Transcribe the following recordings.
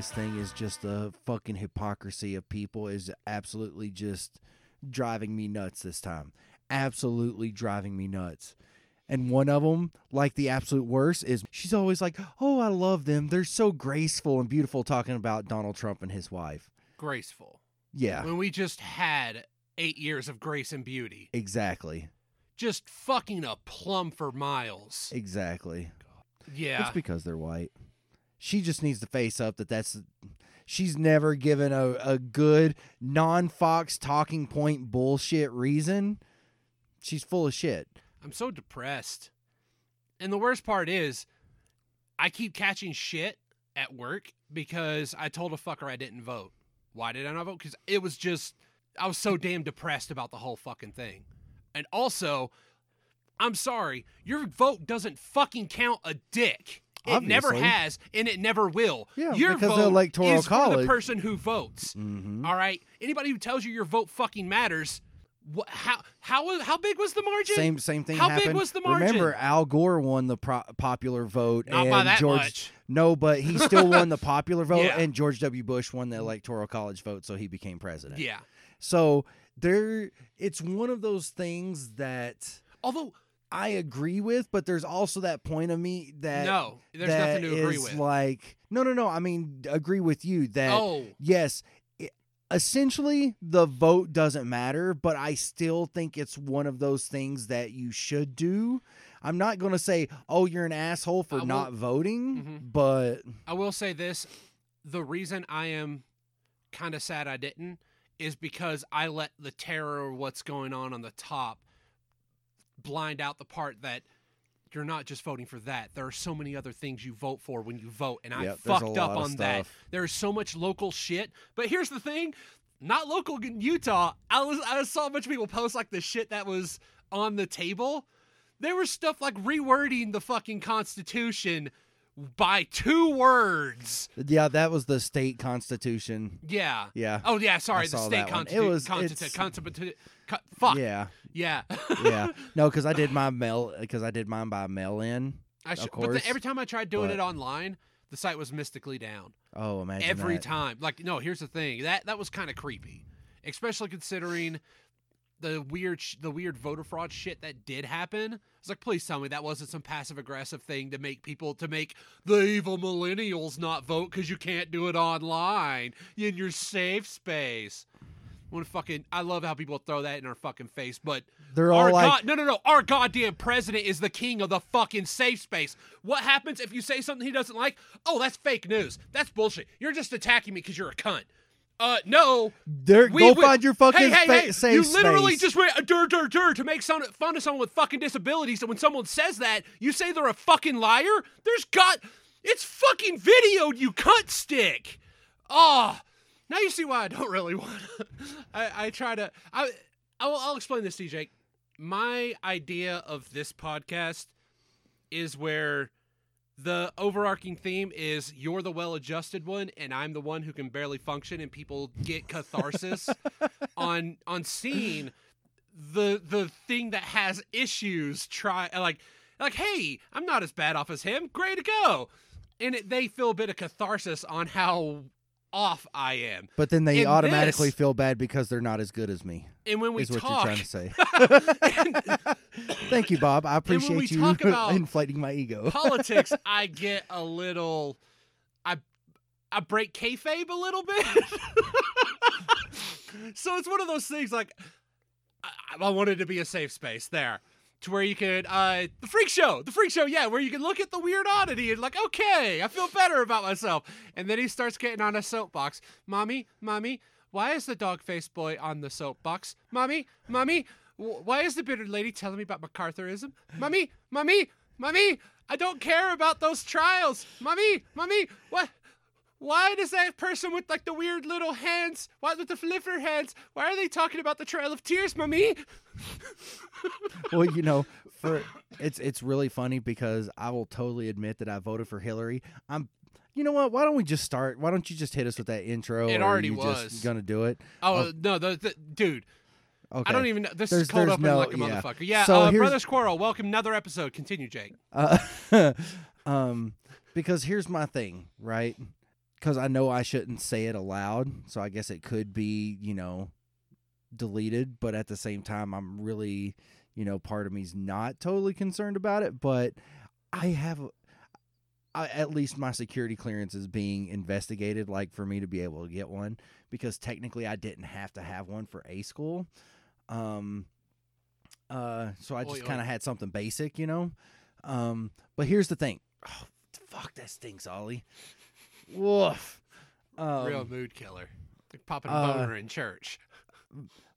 biggest thing is just the fucking hypocrisy of people is absolutely just driving me nuts this time. Absolutely driving me nuts. And one of them, like the absolute worst, is she's always like, "Oh, I love them. They're so graceful and beautiful." Talking about Donald Trump and his wife. Graceful. Yeah, When we just had eight years of grace and beauty. exactly, Just fucking a plum for miles. exactly. Yeah. It's because they're white. She just needs to face up that that's. She's never given a, a good non Fox talking point bullshit reason. She's full of shit. I'm so depressed. And the worst part is, I keep catching shit at work because I told a fucker I didn't vote. Why did I not vote? Because it was just, I was so damn depressed about the whole fucking thing. And also, I'm sorry, your vote doesn't fucking count a dick. It never has, and it never will. Yeah, your because vote the Electoral is for the person who votes. Mm-hmm. All right. Anybody who tells you your vote fucking matters, wh- how how how big was the margin? Same same thing How big was the margin? Remember, Al Gore won the pro- popular vote, Not and by that George. much. No, but he still won the popular vote, Yeah. and George W. Bush won the Electoral College vote, so he became president. Yeah. So there, it's one of those things that Although I agree with, but there's also that point of me that no, there's that nothing to agree with. Like, no, no, no. I mean, agree with you that oh, yes, i essentially the vote doesn't matter, but I still think it's one of those things that you should do. I'm not going to say, "Oh, you're an asshole for will- not voting," Mhm. but I will say this: the reason I am kind of sad I didn't is because I let the terror of what's going on on the top blind out the part that you're not just voting for that. There are so many other things you vote for when you vote, and I Yep, a fucked up on that. There's so much local shit. But here's the thing: not local in Utah. I was I saw a bunch of people post like the shit that was on the table. There was stuff like rewording the fucking Constitution by two words. yeah, that was the state constitution. Yeah. Yeah. Oh yeah, sorry, I the state one. It constitution. was- Constitu- constitu- co- fuck. Yeah. Yeah. Yeah. No, cuz I did my mail cuz I did mine by mail in. I Of should, but course, the, every time I tried doing but- it online, the site was mystically down. Oh, imagine every that. time. Like, no, here's the thing. That that was kind of creepy, especially considering the weird sh- the weird voter fraud shit that did happen. It's like, please tell me that wasn't some passive aggressive thing to make people to make the evil millennials not vote because you can't do it online in your safe space. When fucking, I love how people throw that in our fucking face, but They're all like god, no, no, no. Our goddamn president is the king of the fucking safe space. What happens if you say something he doesn't like? Oh, that's fake news. That's bullshit. You're just attacking me because you're a cunt. Uh, no. There, We go would- find your fucking hey, hey, fa- hey, You literally space. just went uh, dur, dur, dur to make some, fun of someone with fucking disabilities. And when someone says that, you say they're a fucking liar? There's got. It's fucking videoed, you cunt stick. Oh, now you see why I don't really want to. I, I try to. I, I'll, I'll explain this to you, Jake. My idea of this podcast is where the overarching theme is you're the well-adjusted one and I'm the one who can barely function and people get catharsis on on seeing the the thing that has issues try like like hey I'm not as bad off as him great to go and it, they feel a bit of catharsis on how off I am but then they in automatically this- feel bad because they're not as good as me. and when we is what talk you're trying to say. and- Thank you, Bob. I appreciate you talk about inflating my ego. politics, I get a little, I, I break kayfabe a little bit. so it's one of those things like, I, I wanted to be a safe space there, to where you could, uh, the freak show, the freak show, yeah, where you can look at the weird oddity and like, okay, I feel better about myself. And then he starts getting on a soapbox, mommy, mommy. Why is the dog face boy on the soapbox? Mommy, mommy, why is the bearded lady telling me about MacArthurism? Mommy, mommy, mommy, I don't care about those trials. Mommy, mommy, what? Why does that person with like the weird little hands, why with the flipper hands, why are they talking about the Trail of Tears, mommy? well, you know, for it's it's really funny because I will totally admit that I voted for Hillary. I'm you know what? Why don't we just start? Why don't you just hit us with that intro? It already you was. Just gonna do it? Oh, no, the, the dude, Okay. I don't even know. This There's- is cold open no- like a yeah. motherfucker. Yeah, So uh, here's- Brother Squirrel, welcome another episode. Continue, Jake. Uh, um, because here's my thing, right? Because I know I shouldn't say it aloud, so I guess it could be, you know, deleted. But at the same time, I'm really, you know, part of me's not totally concerned about it. But I have, I, at least my security clearance is being investigated, like for me to be able to get one, because technically I didn't have to have one for a school. Um, uh, so I just kind of had something basic, you know. Um, but here's the thing. Oh, fuck, that stinks, Ollie. Woof. Um, Real mood killer. Like popping a uh, boner in church.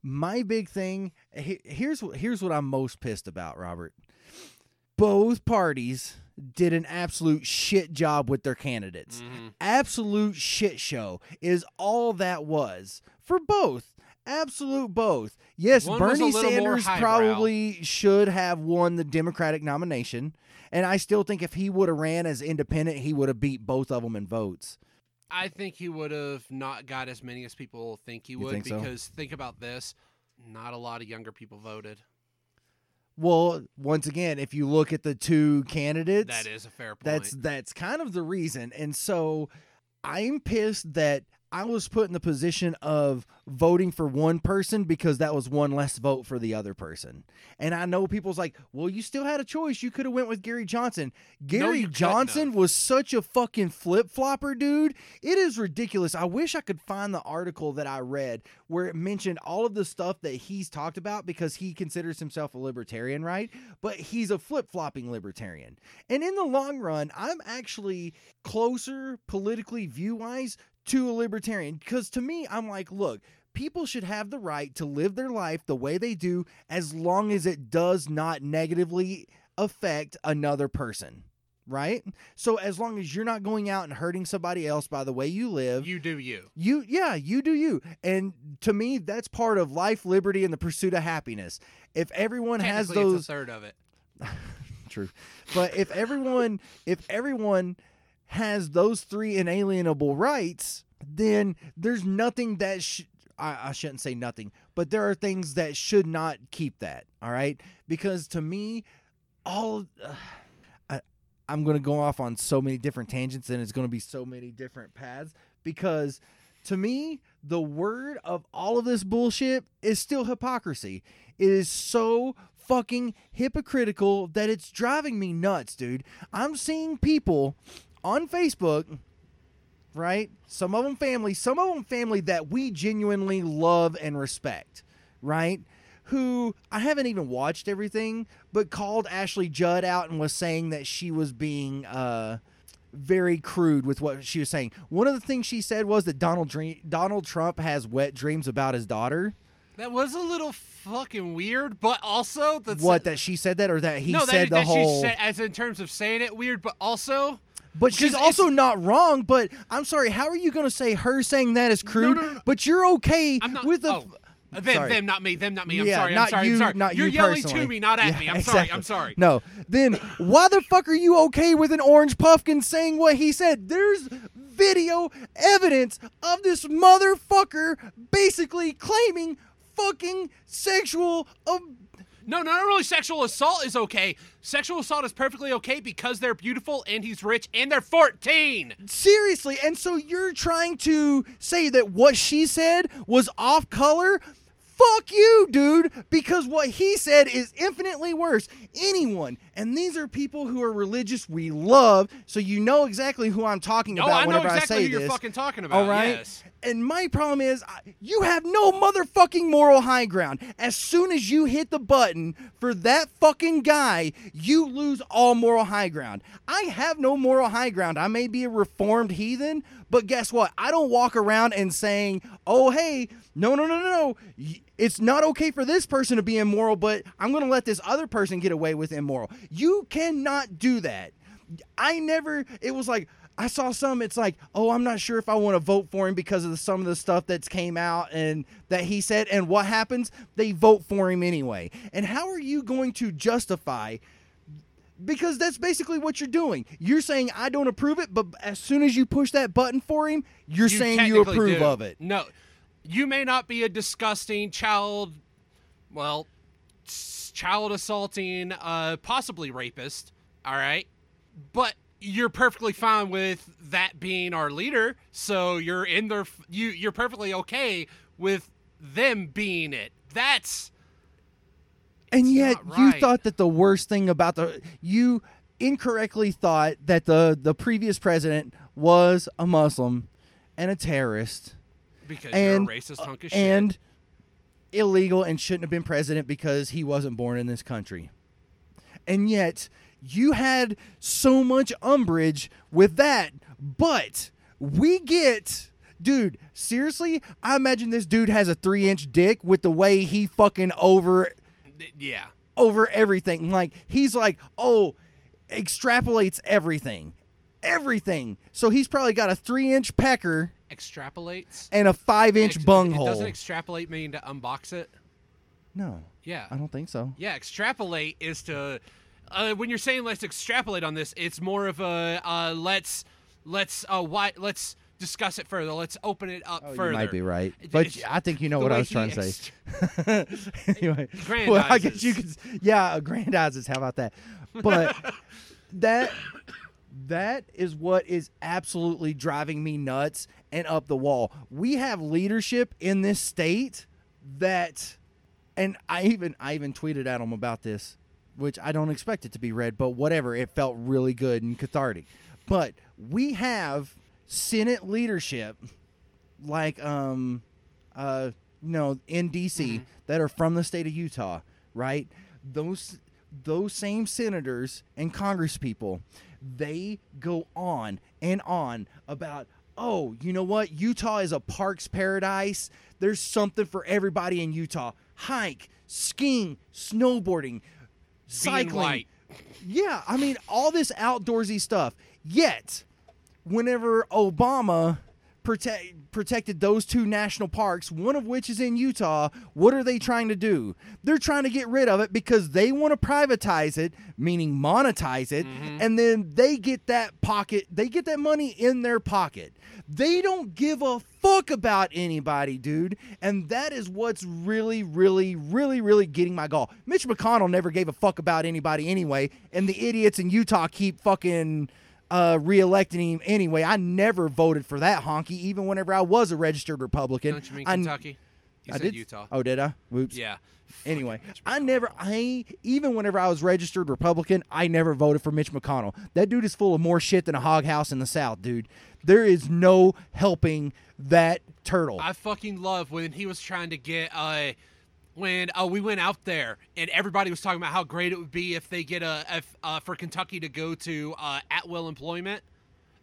my big thing here's what here's what I'm most pissed about, Robert. Both parties did an absolute shit job with their candidates. Mhm. Absolute shit show is all that was for both. Absolute both. Yes, One Bernie Sanders probably should have won the Democratic nomination, and I still think if he would have ran as independent, he would have beat both of them in votes. I think he would have not got as many as people think he would think so? because think about this. Not a lot of younger people voted. Well, once again, if you look at the two candidates, That is a fair point. That's that's kind of the reason. And so I'm pissed that I was put in the position of voting for one person because that was one less vote for the other person. And I know people's like, "Well, you still had a choice. You could have went with Gary Johnson." Gary couldn't Johnson was such a fucking flip-flopper, dude. It is ridiculous. I wish I could find the article that I read where it mentioned all of the stuff that he's talked about because he considers himself a libertarian, right? But he's a flip-flopping libertarian. And in the long run, I'm actually closer politically view-wise to a libertarian because to me, I'm like, look, people should have the right to live their life the way they do as long as it does not negatively affect another person. Right? So as long as you're not going out and hurting somebody else by the way you live, you do you. you yeah, you do you. And to me that's part of life, liberty and the pursuit of happiness. If everyone has those third of it. True. But if everyone if everyone has those three inalienable rights, then there's nothing that sh- I, I shouldn't say nothing, but there are things that should not keep that. All right, because to me, all uh, I, I'm going to go off on so many different tangents, and it's going to be so many different paths. Because to me, the word of all of this bullshit is still hypocrisy. It is so fucking hypocritical that it's driving me nuts, dude. I'm seeing people on Facebook, right? Some of them family, some of them family that we genuinely love and respect, right? Who I haven't even watched everything, but called Ashley Judd out and was saying that she was being uh very crude with what she was saying. One of the things she said was that Donald Dream- Donald Trump has wet dreams about his daughter. That was a little fucking weird, but also that's what that she said that or that he no, said that, the that whole she said, as in terms of saying it weird, but also But she's also not wrong. But I'm sorry, how are you going to say her saying that is crude? no, no, no. But you're okay I'm not with the. oh, them, sorry. them, not me, them, not me. I'm Yeah, sorry, not I'm sorry, you, I'm sorry. not You're you yelling personally. to me, not at Yeah, me. I'm exactly. sorry, I'm sorry. No, then why the fuck are you okay with an orange pumpkin saying what he said? There's video evidence of this motherfucker basically claiming fucking sexual. Um, No, not really sexual assault is okay. Sexual assault is perfectly okay because they're beautiful and he's rich and they're 14. seriously, and so you're trying to say that what she said was off color? Fuck you, dude, because what he said is infinitely worse. Anyone, and these are people who are religious we love, so you know exactly who I'm talking No, about I know whenever exactly I say who you're fucking talking about. All right. Yes. And my problem is, you have no motherfucking moral high ground. As soon as you hit the button for that fucking guy, you lose all moral high ground. I have no moral high ground. I may be a reformed heathen, but guess what? I don't walk around and saying, oh, hey, no, no, no, no, no. It's not okay for this person to be immoral, but I'm going to let this other person get away with immoral. You cannot do that. I never. It was like I saw some. It's like, oh, I'm not sure if I want to vote for him because of the, some of the stuff that's came out and that he said. And what happens? They vote for him anyway. And how are you going to justify? Because that's basically what you're doing. You're saying I don't approve it, but as soon as you push that button for him, you're You saying you approve do. of it. No, you may not be a disgusting child, well, child assaulting, uh, possibly rapist. All right, but you're perfectly fine with that being our leader. So you're in their you you're perfectly okay with them being it. That's and yet not you thought that the worst thing about the you incorrectly thought that the the previous president was a Muslim and a terrorist because and you're a racist uh, hunk of shit. and illegal and shouldn't have been president because he wasn't born in this country. And yet you had so much umbrage with that, but we get dude, seriously, I imagine this dude has a 3-inch dick with the way he fucking over yeah. over everything. Like he's like, oh, extrapolates everything, everything. So he's probably got a three inch pecker Extrapolates. and a five inch Ex- bunghole. Doesn't extrapolate mean to unbox it? no, Yeah. I don't think so. Yeah, extrapolate is to uh, when you're saying let's extrapolate on this, it's more of a uh, let's let's uh why let's discuss it further. Let's open it up Oh, further. you might be right, but it's I think you know what I was trying to say. anyway, well, I guess you could, yeah, aggrandizes. How about that? But that that is what is absolutely driving me nuts and up the wall. We have leadership in this state that, and I even I even tweeted at them about this, which I don't expect it to be read, but whatever. It felt really good and cathartic. But we have Senate leadership like um uh you know in DC that are from the state of Utah, right? Those those same senators and congresspeople, they go on and on about oh, you know what? Utah is a parks paradise. There's something for everybody in Utah. Hike, skiing, snowboarding, cycling. Yeah, I mean all this outdoorsy stuff. Yet, whenever Obama protect, protected those two national parks, one of which is in Utah, what are they trying to do? They're trying to get rid of it because they want to privatize it, meaning monetize it, mm-hmm. and then they get that pocket, they get that money in their pocket. They don't give a fuck about anybody, dude. And that is what's really, really, really, really getting my gall. Mitch McConnell never gave a fuck about anybody anyway, and the idiots in Utah keep fucking uh, reelecting him anyway. I never voted for that honky, even whenever I was a registered Republican. Don't you mean I- Kentucky? You I said did Utah. Oh, did I? Whoops. Yeah. Anyway, I never, I even whenever I was registered Republican, I never voted for Mitch McConnell. That dude is full of more shit than a hog house in the South, dude. There is no helping that turtle. I fucking love when he was trying to get uh when uh, we went out there and everybody was talking about how great it would be if they get a if, uh, for Kentucky to go to uh, at will employment.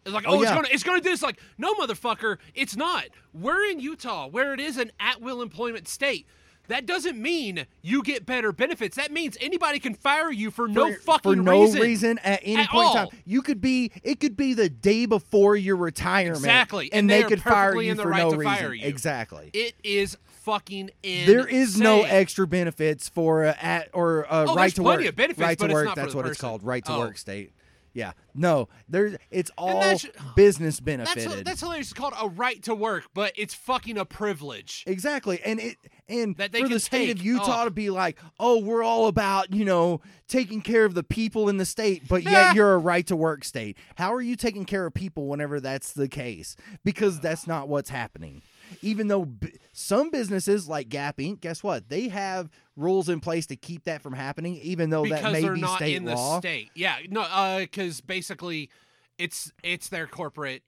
It's like, Oh, oh, it's gonna it's gonna do this. Like, no, motherfucker, it's not. We're in Utah, where it is an at will employment state. That doesn't mean you get better benefits. That means anybody can fire you for, no for, fucking for no reason. at any At point in time. You could be it could be the day before your retirement. Exactly, And, and they, they could fire you in the for right no to reason. fire you. Exactly. It is fucking insane. there is no extra benefits for uh, at or uh, Oh, right to work. benefits, right to work. that's what it's called. Right to Oh. work state. Yeah. No. There's it's all that should- business That's benefited. that's hilarious. It's called a right to work, but it's fucking a privilege. Exactly, and it and That they for the can state of. Utah Oh. to be like, oh, we're all about you know taking care of the people in the state, but yet you're a right to work state. How are you taking care of people whenever that's the case? Because that's not what's happening. Even though b- some businesses like Gap Inc., guess what? They have rules in place to keep that from happening, even though because that may be state in law. the state. Yeah, no, uh, because basically, it's it's their corporate.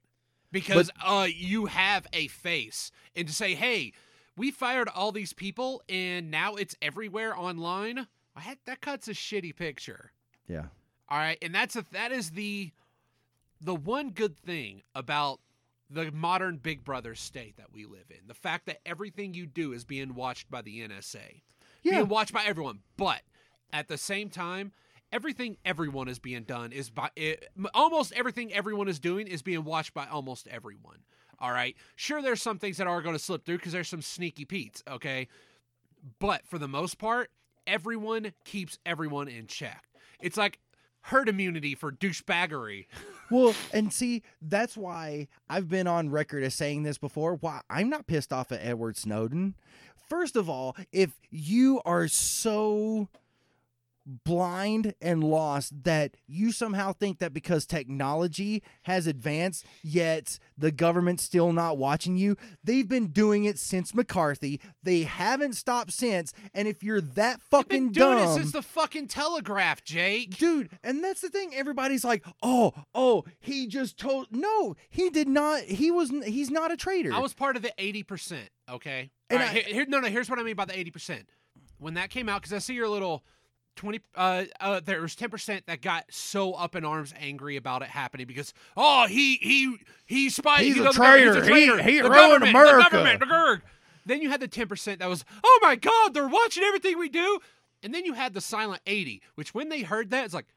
Because uh, you have a face, and to say, hey, we fired all these people, and now it's everywhere online. That, that cuts a shitty picture. Yeah, All right, and that's a that is the the one good thing about the modern Big Brother state that we live in. The fact that everything you do is being watched by the NSA. Yeah. Being watched by everyone, but at the same time, everything everyone is being done is by eh, it, almost everything everyone is doing is being watched by almost everyone. All right. Sure there's some things that are going to slip through cuz there's some sneaky pete's, okay? But for the most part, everyone keeps everyone in check. It's like herd immunity for douchebaggery. Well, and see, that's why I've been on record as saying this before. Why I'm not pissed off at Edward Snowden. First of all, if you are so blind and lost that you somehow think that because technology has advanced yet the government's still not watching you they've been doing it since mccarthy they haven't stopped since and if you're that fucking Been doing dumb it since the fucking telegraph, Jake. dude and that's the thing everybody's like oh oh he just told no he did not he was he's not a traitor I was part of the eighty percent. Okay. And right, I- here, no, no. Here's what I mean by the eighty percent. When that came out, because I see your little twenty. Uh, uh, there was ten percent that got so up in arms, angry about it happening because oh, he he he spied. He's you a know, the government- he's traitor. He- he the ruined America. The government. the. Then you had the ten percent that was oh my god, they're watching everything we do. And then you had the silent eighty, which when they heard that, it's like,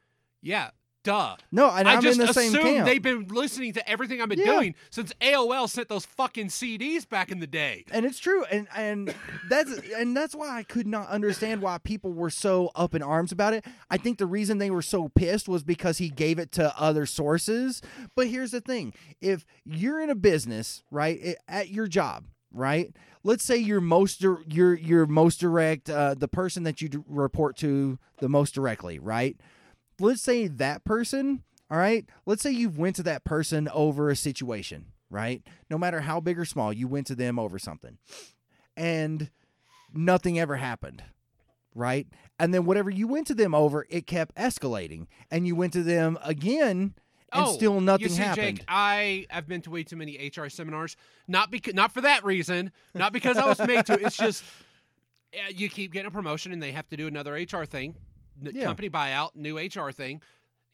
yeah, duh. no and I i'm just in the same assumed camp they've been listening to everything I've been Yeah. doing since AOL sent those fucking CDs back in the day. and it's true and and that's and that's why i could not understand why people were so up in arms about it i think the reason they were so pissed was because he gave it to other sources but here's the thing if you're in a business right i- at your job right let's say your most dir- your your most direct uh, the person that you d- report to the most directly right let's say that person all right let's say you went to that person over a situation right no matter how big or small you went to them over something and nothing ever happened right and then whatever you went to them over it kept escalating and you went to them again and oh, still nothing you see, happened Jake, I have been to way too many HR seminars. Not because, not for that reason. Not because I was made to. It's just you keep getting a promotion, and they have to do another HR thing, Yeah. company buyout, new HR thing.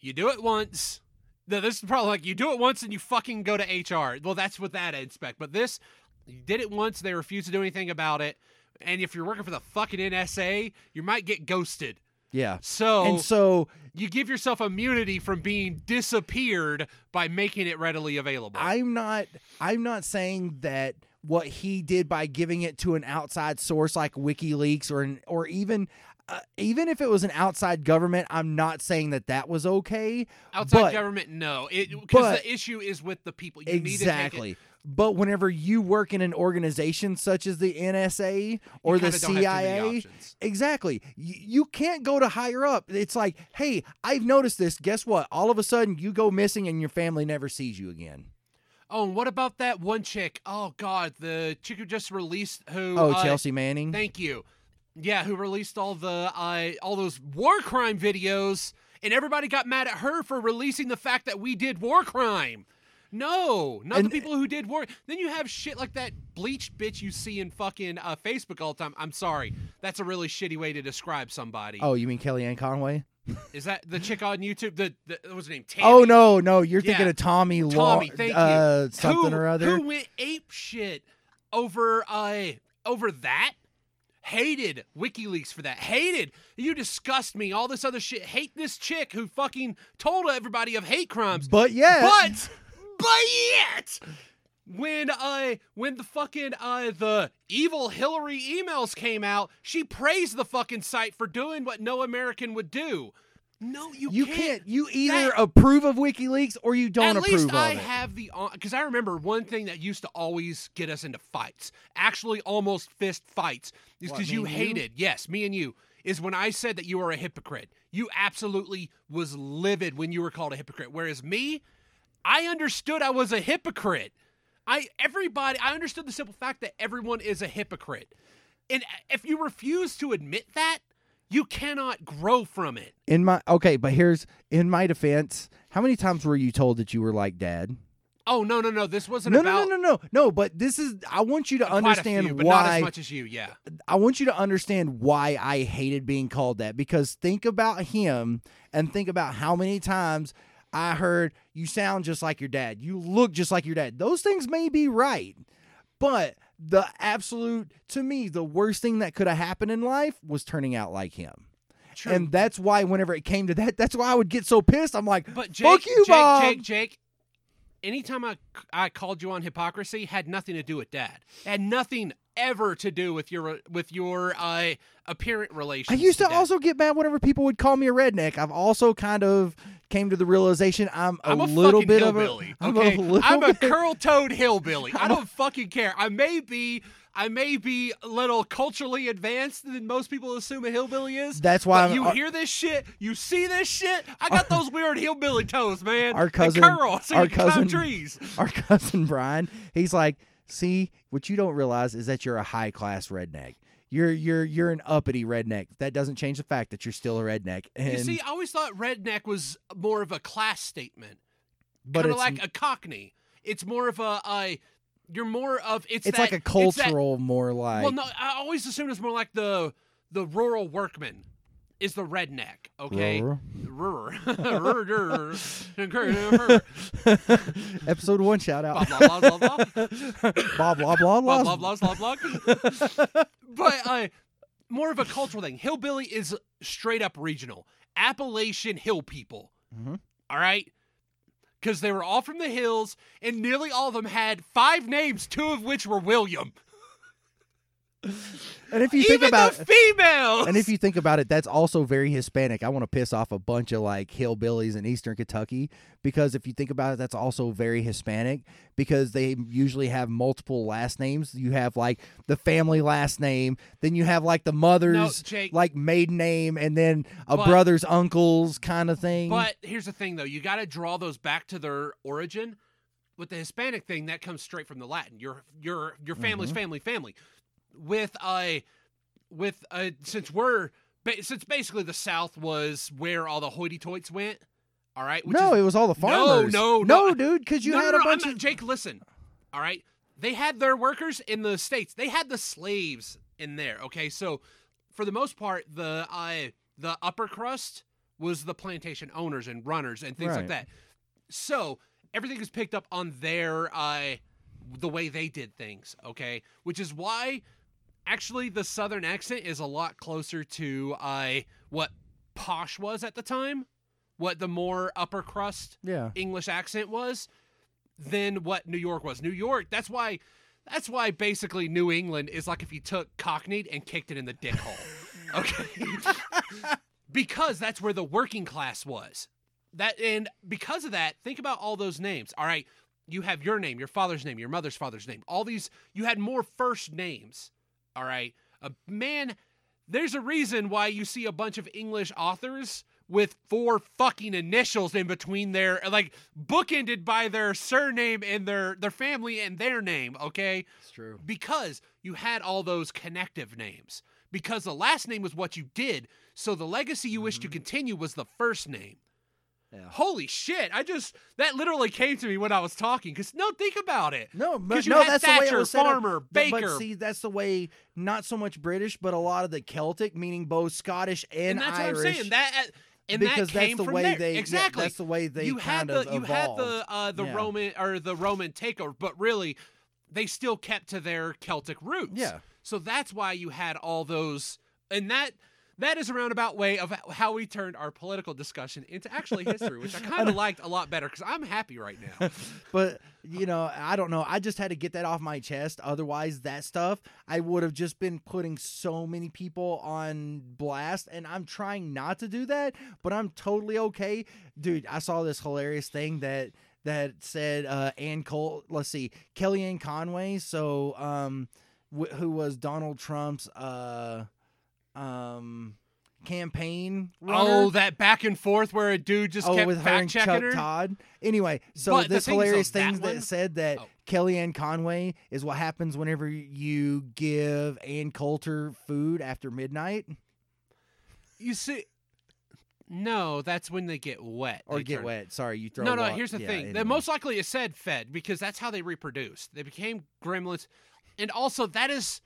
You do it once. No, this is probably. Like you do it once, and you fucking go to HR. Well, that's what that inspect. But this, you did it once. They refuse to do anything about it. And if you're working for the fucking NSA, you might get ghosted. yeah So, and so you give yourself immunity from being disappeared by making it readily available. i'm not i'm not saying that what he did by giving it to an outside source like wikileaks or an, or even uh, even if it was an outside government i'm not saying that that was okay Outside but- government, no, because the issue is with the people. You Need to take exactly but whenever you work in an organization such as the nsa or the kinda don't have cia. Exactly. You, you can't go to higher up. It's like, hey, I've noticed this. Guess what? All of a sudden, you go missing and your family never sees you again. Oh, and what about that one chick? Oh God, the chick who just released who? Oh, uh, Chelsea Manning. Thank you. Yeah, who released all the uh, all those war crime videos, and everybody got mad at her for releasing the fact that we did war crime. No, not And- the people who did war. Then you have shit like that bleached bitch you see in fucking uh, Facebook all the time. I'm sorry, that's a really shitty way to describe somebody. oh, you mean Kellyanne Conway? Is that the chick on YouTube? The, the what was her name? Tammy? Oh no, no, you're thinking Yeah. of Tomi. Law, Tomi, thank uh, you. Something who, or other. Who went ape shit over uh over that? Hated WikiLeaks for that. Hated you disgust me. All this other shit. Hate this chick who fucking told everybody of hate crimes. but yeah, But but yet when uh when the fucking uh the evil Hillary emails came out, she praised the fucking site for doing what no American would do. No, you, you can't. can't. You either that- approve of WikiLeaks or you don't At approve least of I have the because I remember one thing that used to always get us into fights, actually almost fist fights, is because you and you? hated. Yes, me and you is when I said that you were a hypocrite. You absolutely was livid when you were called a hypocrite. Whereas me, I understood I was a hypocrite. I everybody I understood the simple fact that everyone is a hypocrite, and uh, if you refuse to admit that, you cannot grow from it. in my okay, but here's in my defense. How many times were you told that you were like dad? Oh no no no! This wasn't No, about no, no, no, no, no. But this is. I want you to understand few, why. as much as you. Yeah. I want you to understand why I hated being called that because think about him and think about how many times I heard you sound just like your dad. You look just like your dad. Those things may be right. But the absolute to me the worst thing that could have happened in life was turning out like him. True. And that's why whenever it came to that, that's why I would get so pissed. I'm like, But Jake, fuck you, Jake, Bob. Jake, Jake. Anytime I I called you on hypocrisy, had nothing to do with dad. Had nothing ever to do with your with your uh, apparent relation. I used to that. also get mad whenever people would call me a redneck. I've also kind of came to the realization I'm a, I'm a little bit of a I'm okay, a little I'm a curl-toed hillbilly. I don't fucking care. I may be, I may be a little culturally advanced than most people assume a hillbilly is. That's why I'm- you our- hear this shit, you see this shit. I got those weird hillbilly toes, man. Our They cousin- curl so our you can climb cousin- trees. our cousin Brian, he's like, "See, what you don't realize is that you're a high class redneck. You're you're you're an uppity redneck. That doesn't change the fact that you're still a redneck." And You see, I always thought redneck was more of a class statement, but kind of like a Cockney. It's more of a, a you're more of it's. it's that, like a it's that- cultural more like well, no, I always assumed it's more like the the rural workman is the redneck. Okay. Episode one shout out. Blah blah blah blah. blah blah blah blah. But uh, more of a cultural thing. Hillbilly is straight up regional. Appalachian hill people. Mm-hmm. All right. Because they were all from the hills, and nearly all of them had five names, two of which were William. And if you think Even about the females. and if you think about it, that's also very Hispanic. I want to piss off a bunch of like hillbillies in Eastern Kentucky because if you think about it, that's also very Hispanic because they usually have multiple last names. You have like the family last name, then you have like the mother's Jake. like maiden name, and then a But- brother's uncle's kind of thing. But here's the thing, though. You got to draw those back to their origin. With the Hispanic thing, that comes straight from the Latin. Your your your family's Mm-hmm. family, family. With a with uh, since we're ba- since basically the South was where all the hoity-toits went. All right. which no, is- it was all the No, farmers. no, no. no, dude, because you no, had no, a bunch I'm of Jake. Listen. All right. They had their workers in the states. They had the slaves in there. Okay, so for the most part, the uh, the upper crust was the plantation owners and runners and things Right. like that. So everything is picked up on their uh, the way they did things. Okay, which is why actually the southern accent is a lot closer to uh, what posh was at the time, what the more upper crust yeah. English accent was than what New York was. New York, that's why that's why basically New England is like if you took Cockney and kicked it in the dick hole. Okay? because that's where the working class was. That and because of that, think about all those names. All right, you have your name, your father's name, your mother's father's name. All these you had more first names. All right. A man there's a reason why you see a bunch of English authors with four fucking initials in between their like bookended by their surname and their their family and their name, okay? It's true. Because you had all those connective names. Because the last name was what you did, so the legacy you wish to mm-hmm. continue was the first name. Yeah. Holy shit! I just that literally came to me when I was talking. Cause no, think about it. No, but no, that's the way Thatcher, it was set up. Farmer, But- Baker. But see, that's the way. Not so much British, but a lot of the Celtic, meaning both Scottish and, and that's Irish. what I'm saying. That and because that that's the from way there. they. yeah, exactly. that's the way they you kind had the of you had the uh, the Yeah. Roman or the Roman takeover, but really they still kept to their Celtic roots. Yeah. So that's why you had all those, and that that is a roundabout way of how we turned our political discussion into actually history, which I kind of liked a lot better because I'm happy right now. But you know, I don't know. I just had to get that off my chest. Otherwise, that stuff I would have just been putting so many people on blast, and I'm trying not to do that. But I'm totally okay, dude. I saw this hilarious thing that that said uh, Ann Cole. Let's see, Kellyanne Conway. So, um, wh- who was Donald Trump's uh, um campaign? runner? oh, that back and forth where a dude just oh, kept with her and Chuck her. Todd. Anyway, so But this thing hilarious that thing that one- said that Oh. Kellyanne Conway is what happens whenever you give Ann Coulter food after midnight You see. No, that's when they get wet. or They get turn- wet. Sorry, you throw. No, no. Here's the yeah, thing. anyway. That most likely is said fed because that's how they reproduced. They became gremlins, and also that is.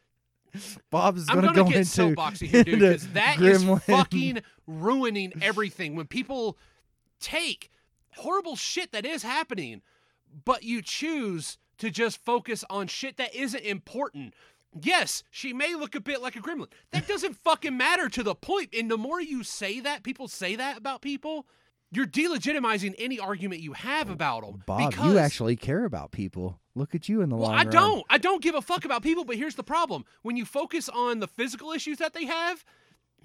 Bob is I'm gonna gonna go get into soapboxy here, dude, because that is fucking ruining everything. When people take horrible shit that is happening, but you choose to just focus on shit that isn't important. Yes, she may look a bit like a gremlin. That doesn't fucking matter to the point. And the more you say that, people say that about people, you're delegitimizing any argument you have about them. Bob, because, you actually care about people. Look at you in the Well, long I run. don't. I don't give a fuck about people, but here's the problem. When you focus on the physical issues that they have,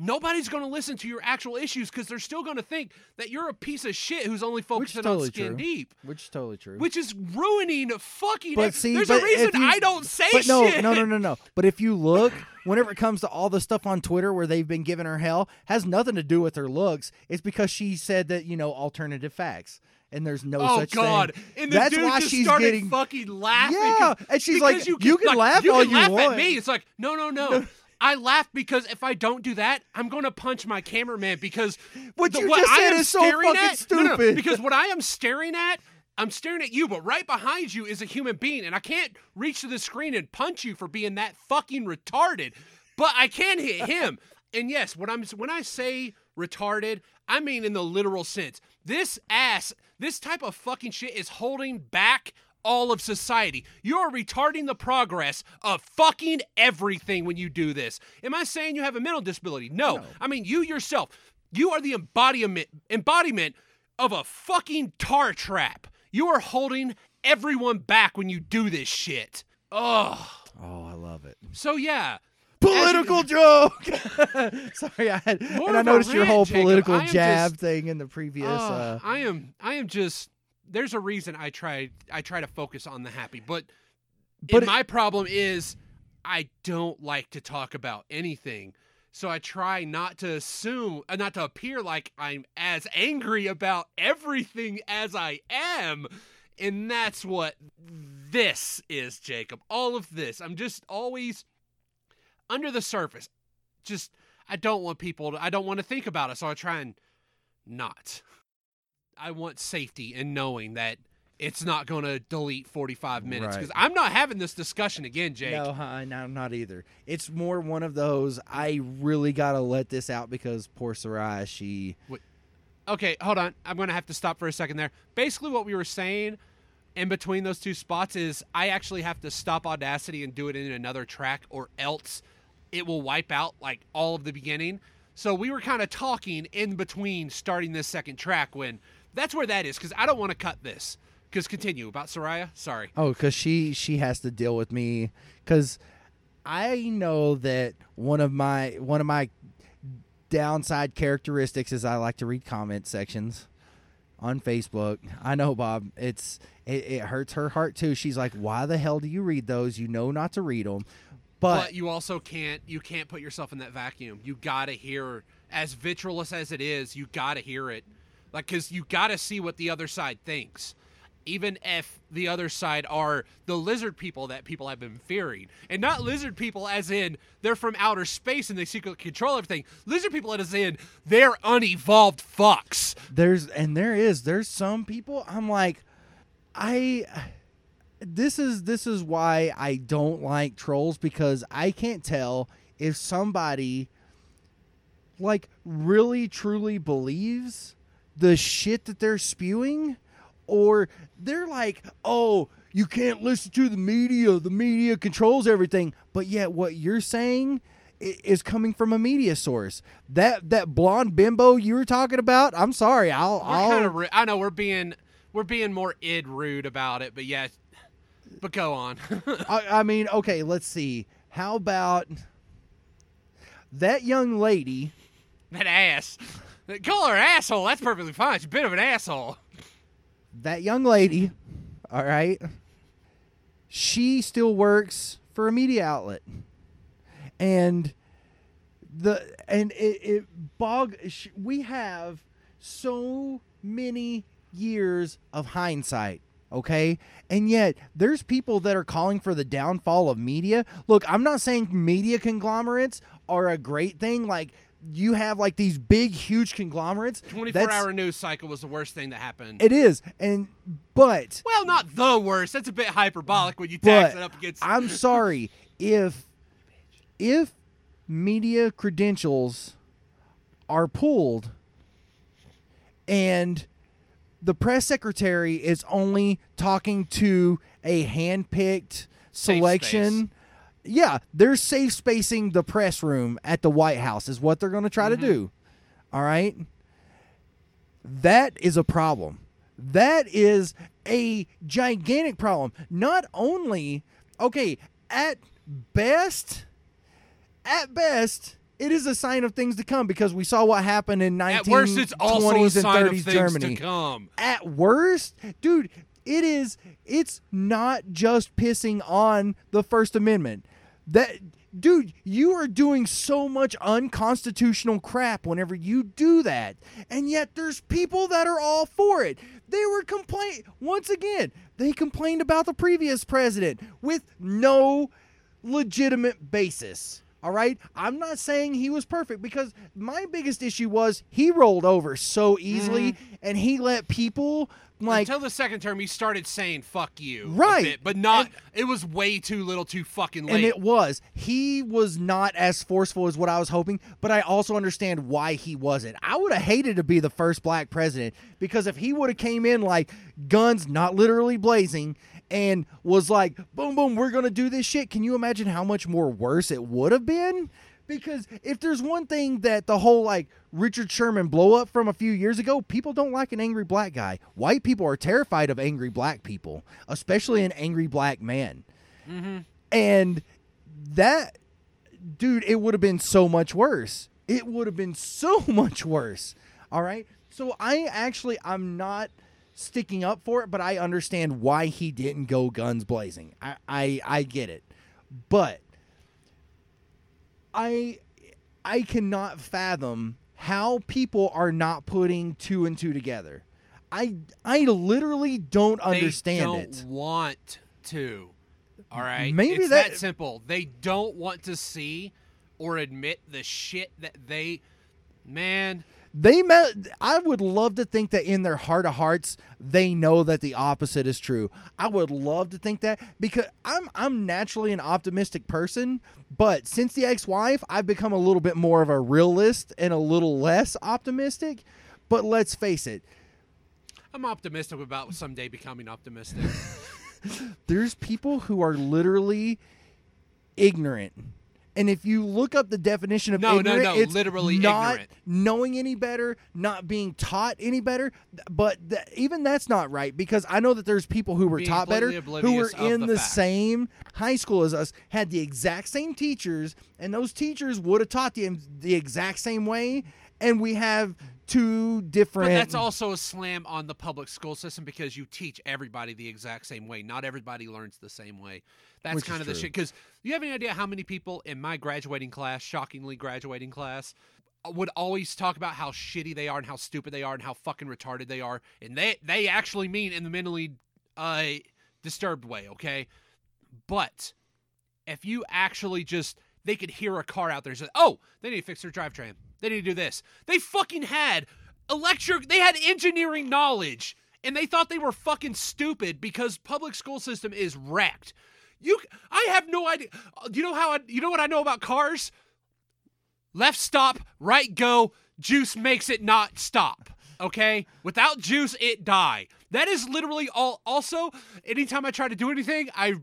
nobody's going to listen to your actual issues because they're still going to think that you're a piece of shit who's only focusing totally on skin true. deep. Which is totally true. Which is ruining fucking. But see, there's but a reason you- I don't say but no, shit. no, no, no, no. But if you look, whenever it comes to all the stuff on Twitter where they've been giving her hell, has nothing to do with her looks. It's because she said that you know alternative facts, and there's no Oh such God! thing. And the That's dude why just she's started getting. fucking laughing. Yeah, and she's like, "You can like, laugh you all can you laugh want." at me. It's like, no, no, no. I laugh because if I don't do that, I'm going to punch my cameraman because What the- you what just I said is so fucking at, no, no, no, stupid. because what I am staring at, I'm staring at you, but right behind you is a human being, and I can't reach to the screen and punch you for being that fucking retarded. But I can hit him. and yes, when I'm when I say retarded, I mean in the literal sense. This ass, this type of fucking shit is holding back all of society. You are retarding the progress of fucking everything when you do this. Am I saying you have a mental disability? No. No. I mean you yourself. You are the embodiment embodiment of a fucking tar trap. You are holding everyone back when you do this shit. Ugh. Oh, I love it. So yeah, Political joke. Sorry, I had, and I noticed your whole political am jab just- thing in the previous. Ugh, uh, I am I am just there's a reason I try I try to focus on the happy, but, But it- my problem is I don't like to talk about anything. So I try not to assume, uh, not to appear like I'm as angry about everything as I am. And that's what this is, Jacob. All of this. I'm just always under the surface. Just I don't want people to I don't want to think about it, so I try and not. I want safety in knowing that it's not going to delete 45 minutes Right. because I'm not having this discussion again, Jake. No, huh, no, not either. It's more one of those. I really gotta let this out because poor Sarai, she. Okay, hold on. I'm going to have to stop for a second there. Basically, what we were saying in between those two spots is I actually have to stop Audacity and do it in another track, or else it will wipe out like all of the beginning. So we were kind of talking in between starting this second track when that's where that is because I don't want to cut this. Because continue about Soraya. Sorry. Oh, because she she has to deal with me because I know that one of my one of my downside characteristics is I like to read comment sections on Facebook. I know, Bob. It's it, it hurts her heart too. She's like, "Why the hell do you read those? You know not to read them." But, But, you also can't you can't put yourself in that vacuum. You gotta hear as vitriolous as it is. You gotta hear it, like because you gotta see what the other side thinks, even if the other side are the lizard people that people have been fearing, and not lizard people as in they're from outer space and they secretly control everything. Lizard people as in they're unevolved fucks. there's and there is there's some people I'm like, I. This is this is why I don't like trolls because I can't tell if somebody like really truly believes the shit that they're spewing or they're like, "Oh, you can't listen to the media. The media controls everything." But yet what you're saying is coming from a media source. That that blonde bimbo you were talking about, I'm sorry. I'll I'll kind of. I know we're being we're being more id rude about it, but yeah. But go on. I, I mean, okay, let's see. How about that young lady? That ass. Call her asshole. That's perfectly fine. She's a bit of an asshole. That young lady, all right. She still works for a media outlet, and the and it, it bog. We have so many years of hindsight. Okay. And yet, there's people that are calling for the downfall of media. Look, I'm not saying media conglomerates are a great thing. Like, you have like these big, huge conglomerates. Twenty-four hour news cycle was the worst thing that happened. It is. And, but well, not the worst. That's a bit hyperbolic when you tax it up against. I'm sorry if if media credentials are pulled and the press secretary is only talking to a hand-picked selection yeah they're safe spacing the press room at the white house is what they're going to try Mm-hmm. to do all right that is a problem. That is a gigantic problem. Not only, okay, at best, at best, it is a sign of things to come because we saw what happened in 1920s At worst, it's also a and sign 30s of things Germany. to come. At worst, dude, it is. It's not just pissing on the First Amendment. That, dude, you are doing so much unconstitutional crap whenever you do that, and yet there's people that are all for it. They were complain once again. They complained about the previous president with no legitimate basis. All right. I'm not saying he was perfect because my biggest issue was he rolled over so easily mm-hmm. and he let people like Until the second term, he started saying "fuck you," a Right. bit, but not. it was way too little, too fucking late. and it was he was not as forceful as what I was hoping, but I also understand why he wasn't. I would have hated to be the first black president because if he would have came in like guns not literally blazing and was like boom boom we're going to do this shit, can you imagine how much more worse it would have been? Because if there's one thing that the whole like Richard Sherman blow up from a few years ago, people don't like an angry black guy. White people are terrified of angry black people, especially an angry black man. Mm-hmm. And that, dude, it would have been so much worse. It would have been so much worse. All right. So I actually, I'm not sticking up for it, but I understand why he didn't go guns blazing. I, I, I get it. But I, I cannot fathom how people are not putting two and two together. I, I literally don't they understand don't it. want to. All right, Maybe it's that- that simple. They don't want to see or admit the shit that they, man. They met. I would love to think that in their heart of hearts, they know that the opposite is true. I would love to think that because I'm I'm naturally an optimistic person, but since the ex-wife, I've become a little bit more of a realist and a little less optimistic. But let's face it, I'm optimistic about someday becoming optimistic. there's people who are literally ignorant. And if you look up the definition of No, no, ignorant, no, it's literally not ignorant. knowing any better, not being taught any better. But th- even that's not right because I know that there's people who were Being taught better, who were in the the, same high school as us, had the exact same teachers, and those teachers would have taught them the exact same way. And we have two different. But that's also a slam on the public school system because you teach everybody the exact same way. Not everybody learns the same way. That's Which kind of the shit. Because you have any idea how many people in my graduating class, shockingly graduating class, would always talk about how shitty they are and how stupid they are and how fucking retarded they are, and they they actually mean in the mentally uh, disturbed way. Okay, but if you actually just they could hear a car out there say, "Oh, they need to fix their drivetrain. They need to do this." They fucking had electric. They had engineering knowledge, and they thought they were fucking stupid because public school system is wrecked. You, I have no idea. You know how? I, you know what I know about cars? Left stop, right go. Juice makes it not stop. Okay, without juice, it die. That is literally all. Also, anytime I try to do anything, I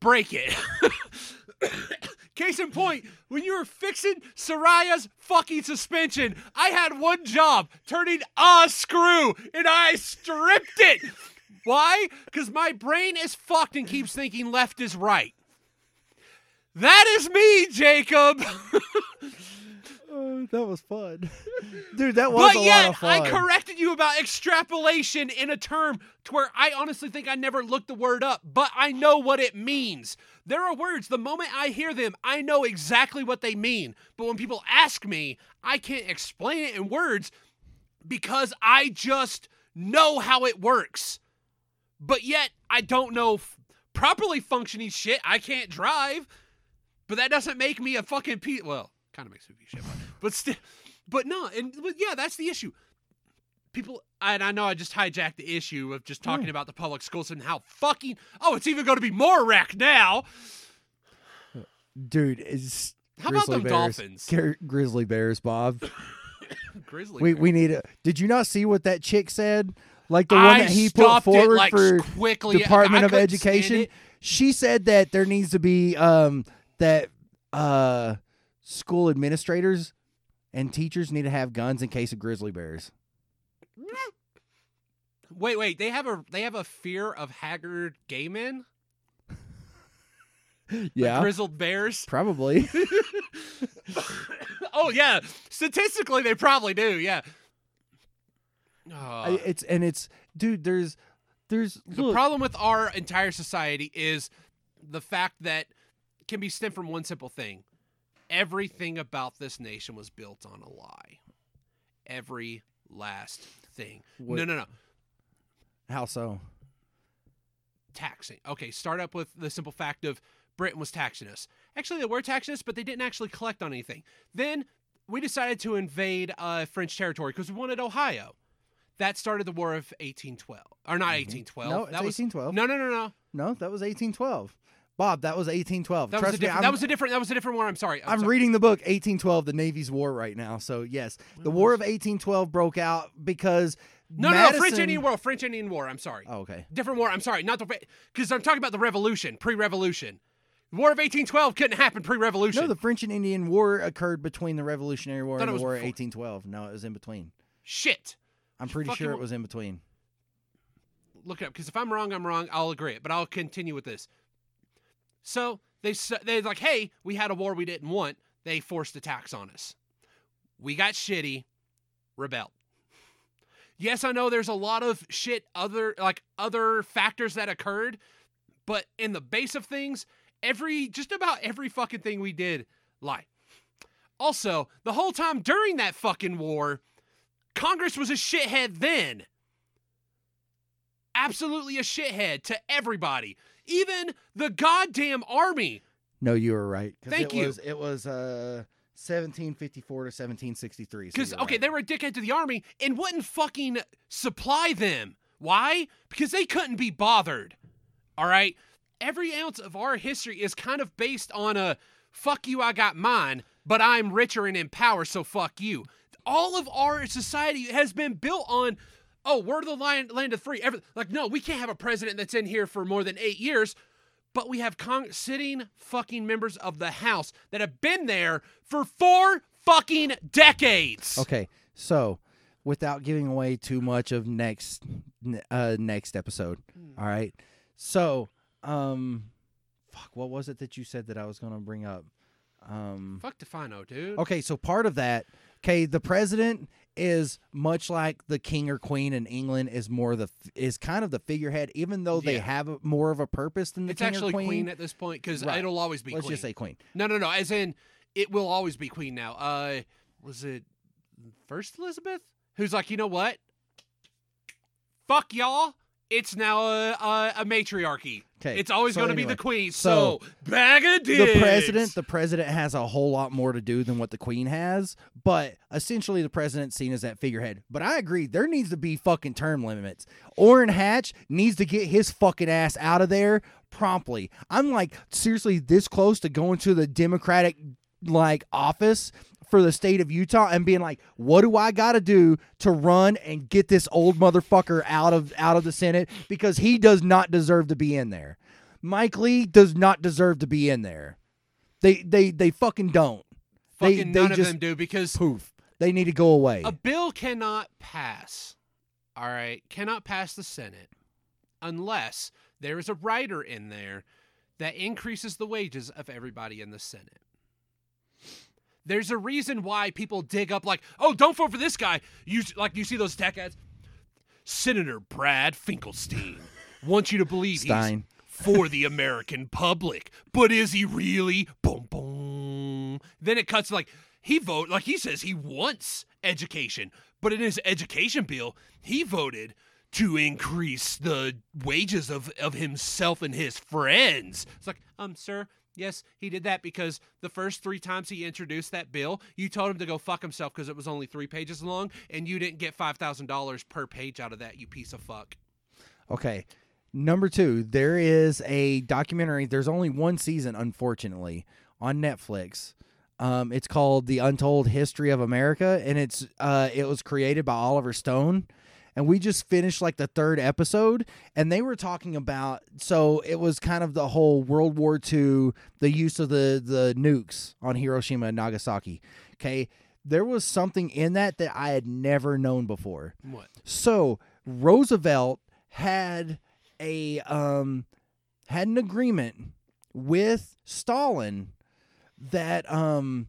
break it. Case in point, when you were fixing Soraya's fucking suspension, I had one job turning a screw and I stripped it. Why? Because my brain is fucked and keeps thinking left is right. That is me, Jacob. Oh, that was fun, dude. That was but a yet, lot of fun. I corrected you about extrapolation in a term to where I honestly think I never looked the word up, but I know what it means. There are words, the moment I hear them, I know exactly what they mean. But when people ask me, I can't explain it in words because I just know how it works. But yet, I don't know f- properly functioning shit. I can't drive. But that doesn't make me a fucking piece. Well, kind of makes me a piece of shit, but, but still, but no, and but yeah, that's the issue. People, and I know I just hijacked the issue of just talking about the public schools and how fucking oh, it's even going to be more wrecked now. dude. It's How about them bears. dolphins? Gar- grizzly bears, Bob. Grizzly. we bear. we need a. Did you not see what that chick said? Like the one I that he put forward like, for quickly. Department I of Education. She said that there needs to be um that uh school administrators and teachers need to have guns in case of grizzly bears. Wait, wait. They have a they have a fear of haggard gay men, Like Yeah, grizzled bears. probably. oh yeah, statistically they probably do. Yeah. It's and it's dude. There's there's the look, problem with our entire society is the fact that can be stemmed from one simple thing. Everything about this nation was built on a lie. Every last thing. What- No, no, no. how so? taxing. Okay, start up with the simple fact of Britain was taxing us. Actually, they were taxing us, but they didn't actually collect on anything. Then we decided to invade uh, French territory because we wanted Ohio. That started the War of 1812, or not 1812. Mm-hmm. No, it's that was 1812. no, no, no, no. No, that was 1812. Bob, that was 1812. That Trust was a me, different. I'm, that was a different. That was a different war. I'm sorry. I'm, I'm sorry. reading the book 1812, the Navy's War right now. So yes, the War of 1812 broke out because No, no, no, French Indian War. French Indian War. I'm sorry. Oh, okay. Different war. I'm sorry. Not the because I'm talking about the Revolution, pre-Revolution. The War of 1812 couldn't happen pre-Revolution. No, the French and Indian War occurred between the Revolutionary War and the War of 1812. No, it was in between. Shit. I'm pretty Fucking sure it was in between. look it up because if I'm wrong, I'm wrong. I'll agree it, but I'll continue with this. So they they like, hey, we had a war we didn't want. They forced attacks on us. We got shitty, rebelled. Yes, I know there's a lot of shit other like other factors that occurred, but in the base of things, every just about every fucking thing we did lie. Also, the whole time during that fucking war, Congress was a shithead then absolutely a shithead to everybody, even the goddamn army. No, you were right. Thank it you. Was, it was uh, 1754 to 1763. Because you're okay, right. they were a dickhead to the army and wouldn't fucking supply them. Why? Because they couldn't be bothered. All right. Every ounce of our history is kind of based on a fuck you, I got mine, but I'm richer and in power, so fuck you. All of our society has been built on, oh, we're the land, land of free. Every, like, no, we can't have a president that's in here for more than eight years, but we have con- sitting fucking members of the House that have been there for four fucking decades. Okay, so without giving away too much of next uh next episode, Hmm. all right. So, um, fuck, what was it that you said that I was gonna bring up? Um, Fuck Defino, dude. okay, so part of that, okay, the president is much like the king or queen in England is more the is kind of the figurehead, even though they Yeah. have a, more of a purpose than the It's king actually or queen. queen. at this point because Right. it'll always be Let's queen. just say queen. no, no, no. As in, it will always be queen now. Uh, was it first Elizabeth? Who's like, you know what? Fuck y'all. It's now a, a, a matriarchy. Okay, It's always so going to anyway, be the queen. so So, bag of dicks. the president the president has a whole lot more to do than what the queen has but essentially the president's seen as that figurehead but i agree there needs to be fucking term limits orrin hatch needs to get his fucking ass out of there promptly i'm like seriously this close to going to the democratic like office for the state of Utah and being like, what do I got to do to run and get this old motherfucker out of out of the Senate because he does not deserve to be in there. Mike Lee does not deserve to be in there. They they they fucking don't. They- Fucking they none of just- them do because Poof. They need to go away. A bill cannot pass, all right, cannot pass the Senate unless there is a rider in there that increases the wages of everybody in the Senate. There's a reason why people dig up like, oh, don't vote for this guy. You like you see those attack ads. Senator Brad Finkelstein wants you to believe Stein. he's for the American public, but is he really? Boom, boom. Then it cuts like he vote like he says he wants education, but in his education bill, he voted to increase the wages of, of himself and his friends. It's like, um, sir, yes, he did that because the first three times he introduced that bill, you told him to go fuck himself because it was only three pages long, and you didn't get five thousand dollars per page out of that, you piece of fuck. Okay. Number two, there is a documentary. There's only one season, unfortunately, on Netflix. Um, it's called The Untold History of America, and it's uh, it was created by Oliver Stone. And we just finished like the third episode, and they were talking about. So it was kind of the whole World War II, the use of the the nukes on Hiroshima and Nagasaki. Okay, there was something in that that I had never known before. What? So Roosevelt had a um had an agreement with Stalin that um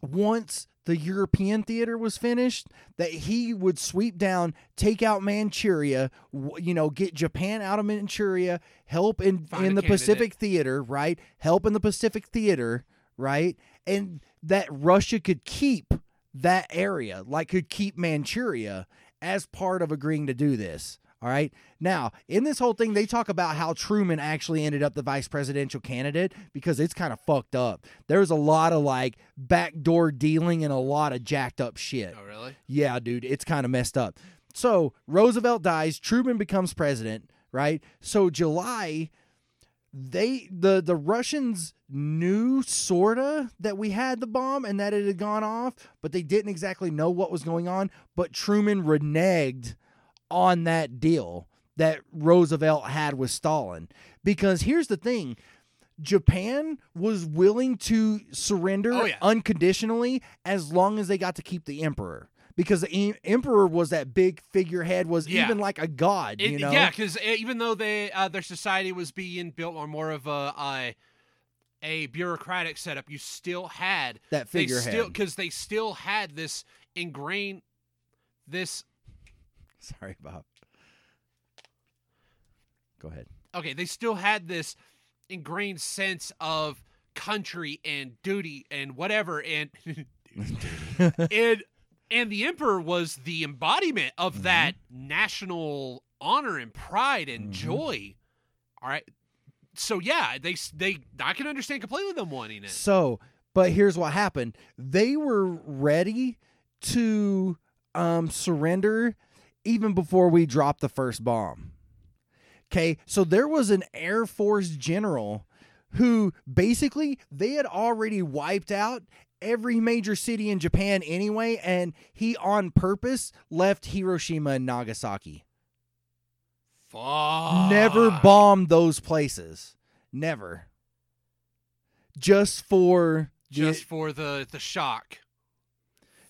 once the European theater was finished, that he would sweep down, take out Manchuria, you know, get Japan out of Manchuria, help in Find in the candidate. Pacific theater, right? Help in the Pacific theater, right? And that Russia could keep that area, like could keep Manchuria as part of agreeing to do this. All right. Now, in this whole thing, they talk about how Truman actually ended up the vice presidential candidate because it's kind of fucked up. There's a lot of like backdoor dealing and a lot of jacked up shit. Oh, really? Yeah, dude, it's kind of messed up. So Roosevelt dies, Truman becomes president, right? So July, they the the Russians knew sorta that we had the bomb and that it had gone off, but they didn't exactly know what was going on. But Truman reneged on that deal that Roosevelt had with Stalin. Because here's the thing. Japan was willing to surrender Oh, yeah. unconditionally as long as they got to keep the emperor because the emperor was that big figurehead was Yeah. even like a god It- you know Yeah, because even though they uh, their society was being built on more of a a, a bureaucratic setup, you still had that they figurehead still because they still had this ingrained this sorry bob go ahead okay they still had this ingrained sense of country and duty and whatever and and and the emperor was the embodiment of Mhm. that national honor and pride and Mhm. joy all right so yeah they they i can understand completely them wanting it So, but here's what happened. They were ready to um, surrender even before we dropped the first bomb. Okay, so there was an Air Force general who basically they had already wiped out every major city in Japan anyway, and he on purpose left Hiroshima and Nagasaki. Fuck. Never bombed those places. Never. Just for the- just for the the shock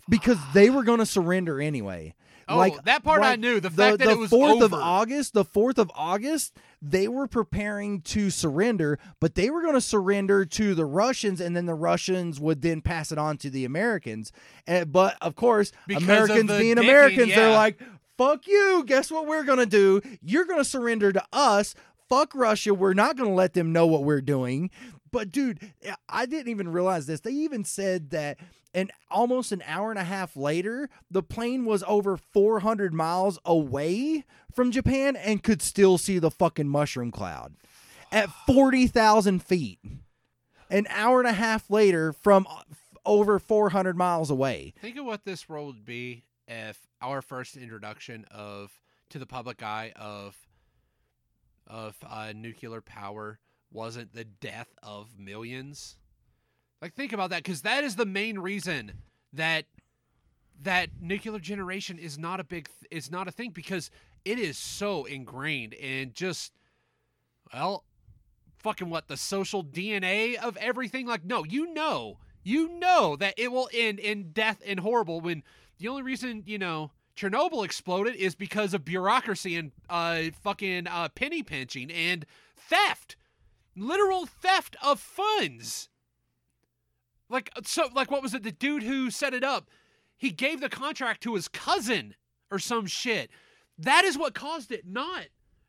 because they were going to surrender anyway. Oh like that part i knew the fact that the it was 4th of. August, the 4th of August, they were preparing to surrender, but they were going to surrender to the Russians and then the Russians would then pass it on to the Americans. And, but of course, Because Americans the being Americans, they're like, "Fuck you. Guess what we're going to do? You're going to surrender to us." Fuck Russia. We're not going to let them know what we're doing. But dude, eh, I didn't even realize this. They even said that and almost an hour and a half later, the plane was over 400 miles away from Japan and could still see the fucking mushroom cloud at 40,000 feet. An hour and a half later, from uh, over 400 miles away. think of what this role would be if our first introduction of to the public eye of of uh, nuclear power wasn't the death of millions like think about that because that is the main reason that that nuclear generation is not a big th- is not a thing because it is so ingrained and just well fucking what the social dna of everything? Like no you know you know that it will end in death and horrible when the only reason you know chernobyl exploded is because of bureaucracy and uh fucking uh penny pinching and theft. Literal theft of funds like so like what was it? The dude who set it up he gave the contract to his cousin or some shit. That is what caused it not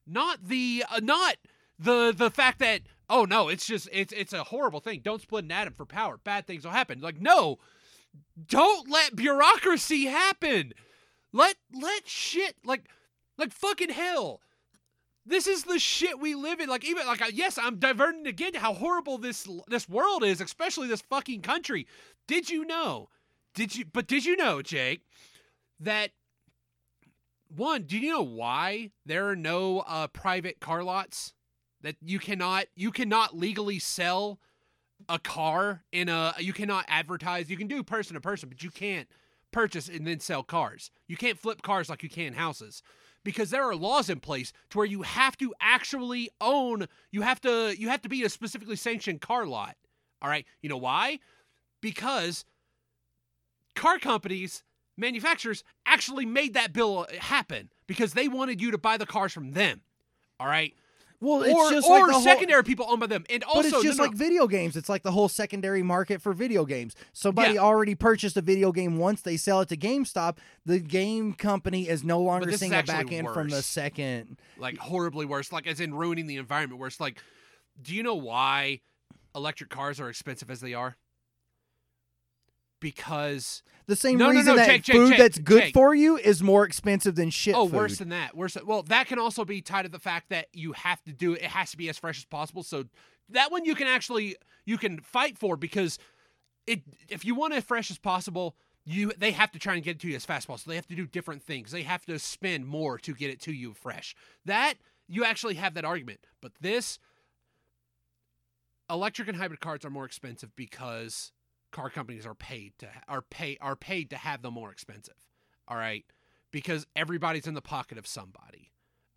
not the uh, not the the fact that oh no it's just it's it's a horrible thing. Don't split an atom for power. Bad things will happen. Like no don't let bureaucracy happen. Let let shit like like fucking hell this is the shit we live in. Like even like yes i'm diverting again to how horrible this this world is especially this fucking country. Did you know did you but did you know jake that one do you know why there are no uh, private car lots? That you cannot you cannot legally sell a car in a you cannot advertise. You can do person to person but you can't purchase and then sell cars. You can't flip cars like you can houses because there are laws in place to where you have to actually own you have to you have to be a specifically sanctioned car lot all right you know why because car companies, manufacturers actually made that bill happen because they wanted you to buy the cars from them. All right. Well, it's or just or like the whole- secondary people owned by them. And also, But it's just no, like video games. It's like the whole secondary market for video games. Somebody Yeah. already purchased a video game once, they sell it to GameStop. The game company is no longer seeing a back end from the second. like horribly worse, like as in ruining the environment worse. Like, do you know why electric cars are expensive as they are? Because The same No, no, reason no, that Jake, Jake, food Jake, that's good for you is more expensive than shit oh, food. worse than that. Worse. Than, well, that can also be tied to the fact that you have to do it. It has to be as fresh as possible. So that one you can actually you can fight for because it if you want it fresh as possible. You, they have to try and get it to you as fast as possible. They have to do different things. They have to spend more to get it to you fresh. That you actually have that argument. But this electric and hybrid cars are more expensive because car companies are paid to are pay are paid to have them more expensive. All right, because everybody's in the pocket of somebody.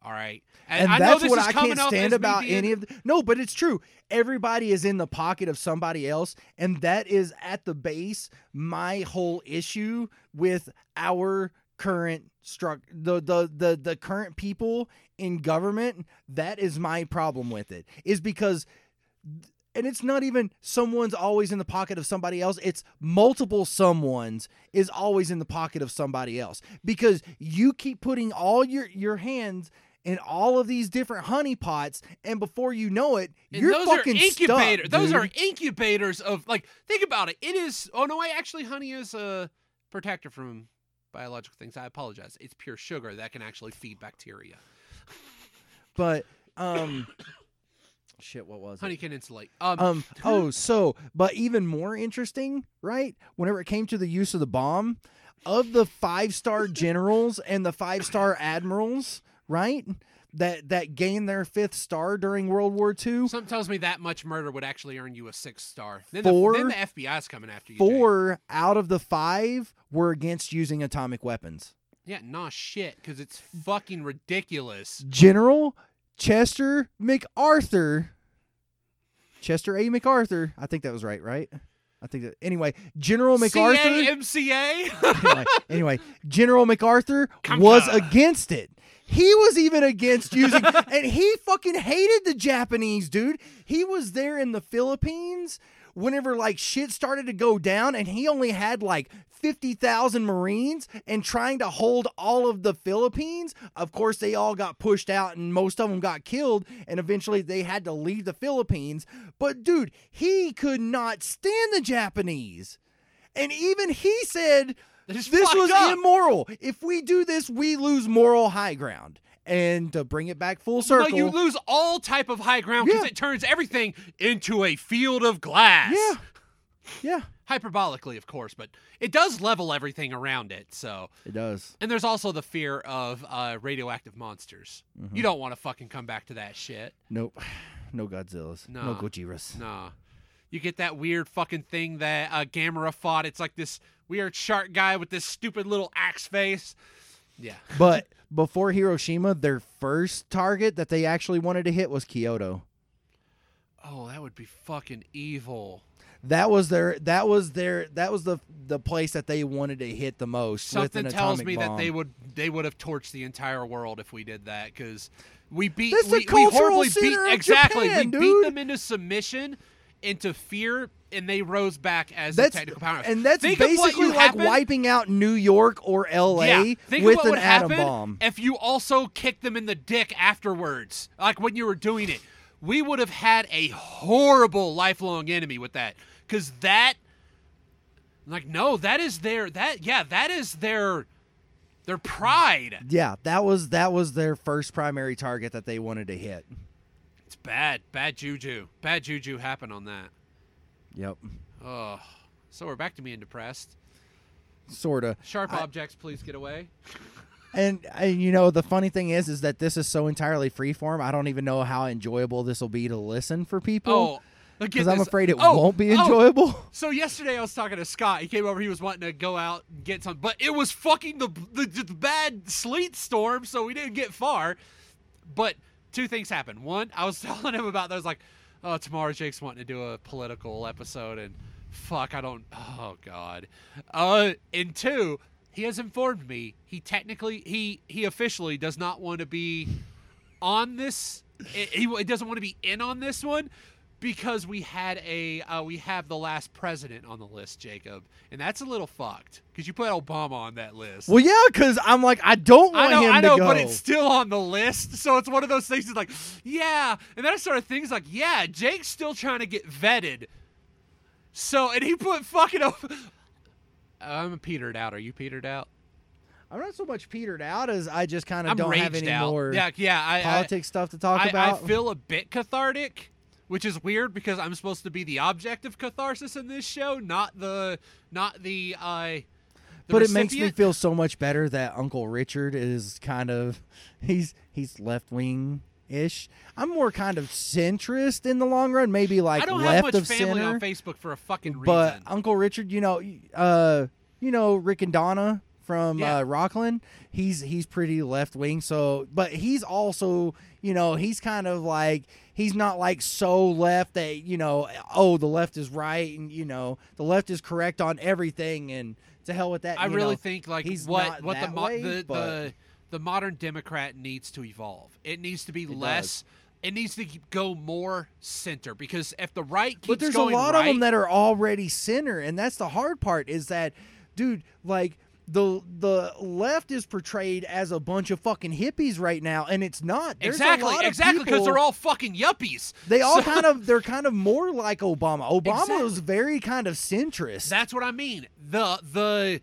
All right, and I know that's this what is I can't stand about any of the, no but it's true everybody is in the pocket of somebody else and that is at the base my whole issue with our current struck the, the the the current people in government that is my problem with it is because and it's not even someone's always in the pocket of somebody else it's multiple someone's is always in the pocket of somebody else because you keep putting all your your hands in all of these different honey pots and before you know it And you're those fucking are incubators. stuck, those are incubators of like. Think about it. It is. Oh no, I actually honey is a protector from biological things. I apologize. It's pure sugar that can actually feed bacteria. but um shit what was it Honey can insulate. Um, Um. Oh, so, but even more interesting, right? Whenever it came to the use of the bomb, of the five star generals and the five star admirals, right? That that gained their fifth star during World War II. something tells me that much murder would actually earn you a six star. Then, Four- the, then the FBI's coming after you. Jake. Four out of the five were against using atomic weapons. Yeah, nah, shit, because it's fucking ridiculous. General Chester MacArthur. Chester A. MacArthur. I think that was right, right? I think that. Anyway, General MacArthur. CAMCA. anyway, anyway, General MacArthur Come was on. against it. He was even against using, and he fucking hated the Japanese, dude. He was there in the Philippines whenever like shit started to go down, and he only had like 50,000 Marines and trying to hold all of the Philippines. Of course, they all got pushed out and most of them got killed, and eventually they had to leave the Philippines. But dude, he could not stand the Japanese. And even he said this was up. immoral. If we do this, we lose moral high ground. And to bring it back full circle. No, you lose all type of high ground because Yeah. it turns everything into a field of glass. yeah, yeah, Hyperbolically, of course, but it does level everything around it. So, it does. and there's also the fear of uh, radioactive monsters. Mm-hmm. You don't want to fucking come back to that shit. Nope, no Godzillas, no Nah. Gojiras. Nah. You get that weird fucking thing that uh, Gamera fought. It's like this weird shark guy with this stupid little axe face. Yeah. But before Hiroshima, their first target that they actually wanted to hit was Kyoto. Oh, that would be fucking evil. That was their. That was their. That was the the place that they wanted to hit the most. Something with an tells me that they would they would have torched the entire world if we did that because we beat we, we cultural horribly beat exactly Japan, we beat them into submission into fear and they rose back as That's the technical power and that's Think basically like happened- wiping out New York or L.A. yeah, think with what an would atom bomb. if you also kicked them in the dick afterwards, like when you were doing it. We would have had a horrible lifelong enemy with that, because that, like, no, that is their that yeah, that is their their pride. Yeah, that was that was their first primary target that they wanted to hit. It's bad, bad juju, bad juju happened on that. Yep, Oh, so we're back to being depressed. sorta. Sharp I- objects, please get away. And, and you know the funny thing is, is that this is so entirely freeform. I don't even know how enjoyable this will be to listen for people. Oh, because I'm afraid it Oh, won't be oh, enjoyable. So yesterday I was talking to Scott. He came over. He was wanting to go out and get some, but it was fucking the the, the bad sleet storm, so we didn't get far. But two things happened. One, I was telling him about. was like, "Oh, tomorrow Jake's wanting to do a political episode," and fuck, I don't. Oh god. Uh, and two, he has informed me he technically he he officially does not want to be on this. He, he doesn't want to be in on this one because we had a uh, we have the last president on the list, Jacob, and that's a little fucked because you put Obama on that list. Well, yeah, because I'm like, I don't want I know, him I know, to go. but it's still on the list, so it's one of those things. That's like, yeah, and then I started things like, yeah, Jake's still trying to get vetted. So, and he put fucking. Op- I'm petered out. Are you petered out? I'm not so much petered out as I just kind of don't have any out. more yeah, yeah. I, I, politics stuff to talk I, about. I feel a bit cathartic, which is weird because I'm supposed to be the object of catharsis in this show, not the not the uh the but it makes me feel so much better that Uncle Richard is kind of he's he's left wing ish. I'm more kind of centrist in the long run, maybe like I don't left have much of family center. on Facebook for a fucking reason. but Uncle Richard, you know, uh, you know Rick and Donna from Yeah. uh, Rockland. He's he's pretty left wing. So, but he's also, you know, he's kind of like he's not like so left that you know, oh, the left is right and you know the left is correct on everything and to hell with that. I really know. think like he's what what the, mo- way, the, the the modern Democrat needs to evolve. It needs to be less. It needs to go more center because if the right keeps But there's a lot right, of them that are already center, and that's the hard part. Is that, dude? Like the the left is portrayed as a bunch of fucking hippies right now, and it's not. There's a exactly lot of exactly because they're all fucking yuppies. They all So- kind of they're kind of more like Obama. Obama Exactly. was very kind of centrist. That's what I mean. The the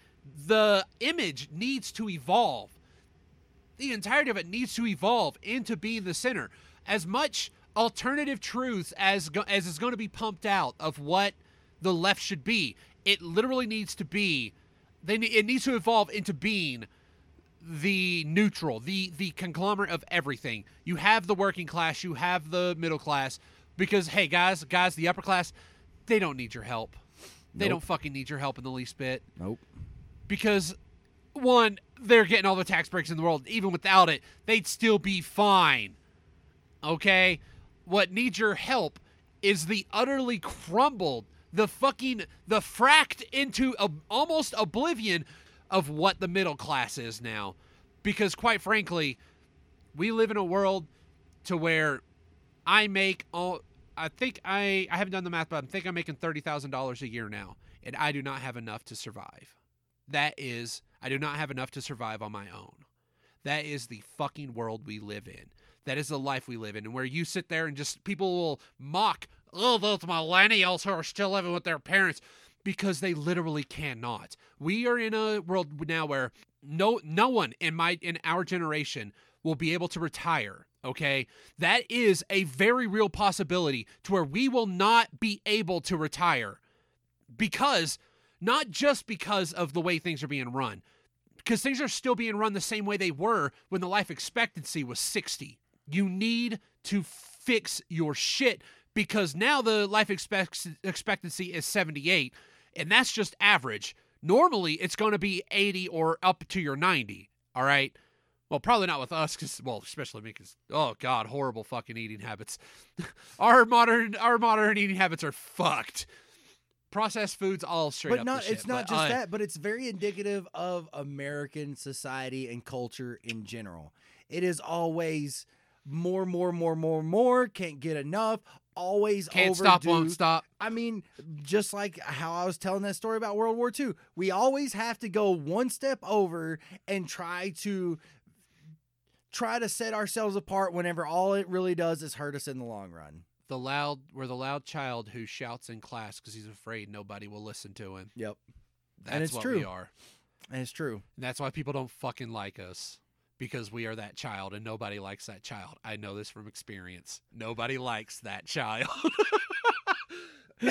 the image needs to evolve. The entirety of it needs to evolve into being the center. As much alternative truth as go- as is going to be pumped out of what the left should be, it literally needs to be. They it needs to evolve into being the neutral, the the conglomerate of everything. You have the working class, you have the middle class, because hey guys, guys, the upper class, they don't need your help. They Nope. don't fucking need your help in the least bit nope. because one, they're getting all the tax breaks in the world. Even without it, they'd still be fine. Okay? What needs your help is the utterly crumbled, the fucking, the fracked into a, almost oblivion of what the middle class is now. Because quite frankly, we live in a world to where I make all I think I I haven't done the math, but I think I'm making thirty thousand dollars a year now, and I do not have enough to survive. That is, I do not have enough to survive on my own. That is the fucking world we live in. That is the life we live in, and where you sit there and just people will mock, oh, those millennials who are still living with their parents, because they literally cannot. We are in a world now where no no one in my in our generation will be able to retire. Okay, that is a very real possibility to where we will not be able to retire because not just because of the way things are being run, because things are still being run the same way they were when the life expectancy was 60. You need to fix your shit because now the life expect- expectancy is 78, and that's just average. Normally, it's going to be 80 or up to your 90. All right. Well, probably not with us, because well, especially me, because oh god, horrible fucking eating habits. our modern our modern eating habits are fucked. Processed foods, all straight but up. not it's shit, not but, just uh, that but it's very indicative of american society and culture in general it is always more more more more more can't get enough always Can't stop, won't stop. I mean, just like how I was telling that story about World War II, we always have to go one step over and try to try to set ourselves apart whenever all it really does is hurt us in the long run. The loud, we're the loud child who shouts in class because he's afraid nobody will listen to him. Yep. That's it's what true. we are. And it's true. And that's why people don't fucking like us because we are that child and nobody likes that child. I know this from experience. Nobody likes that child.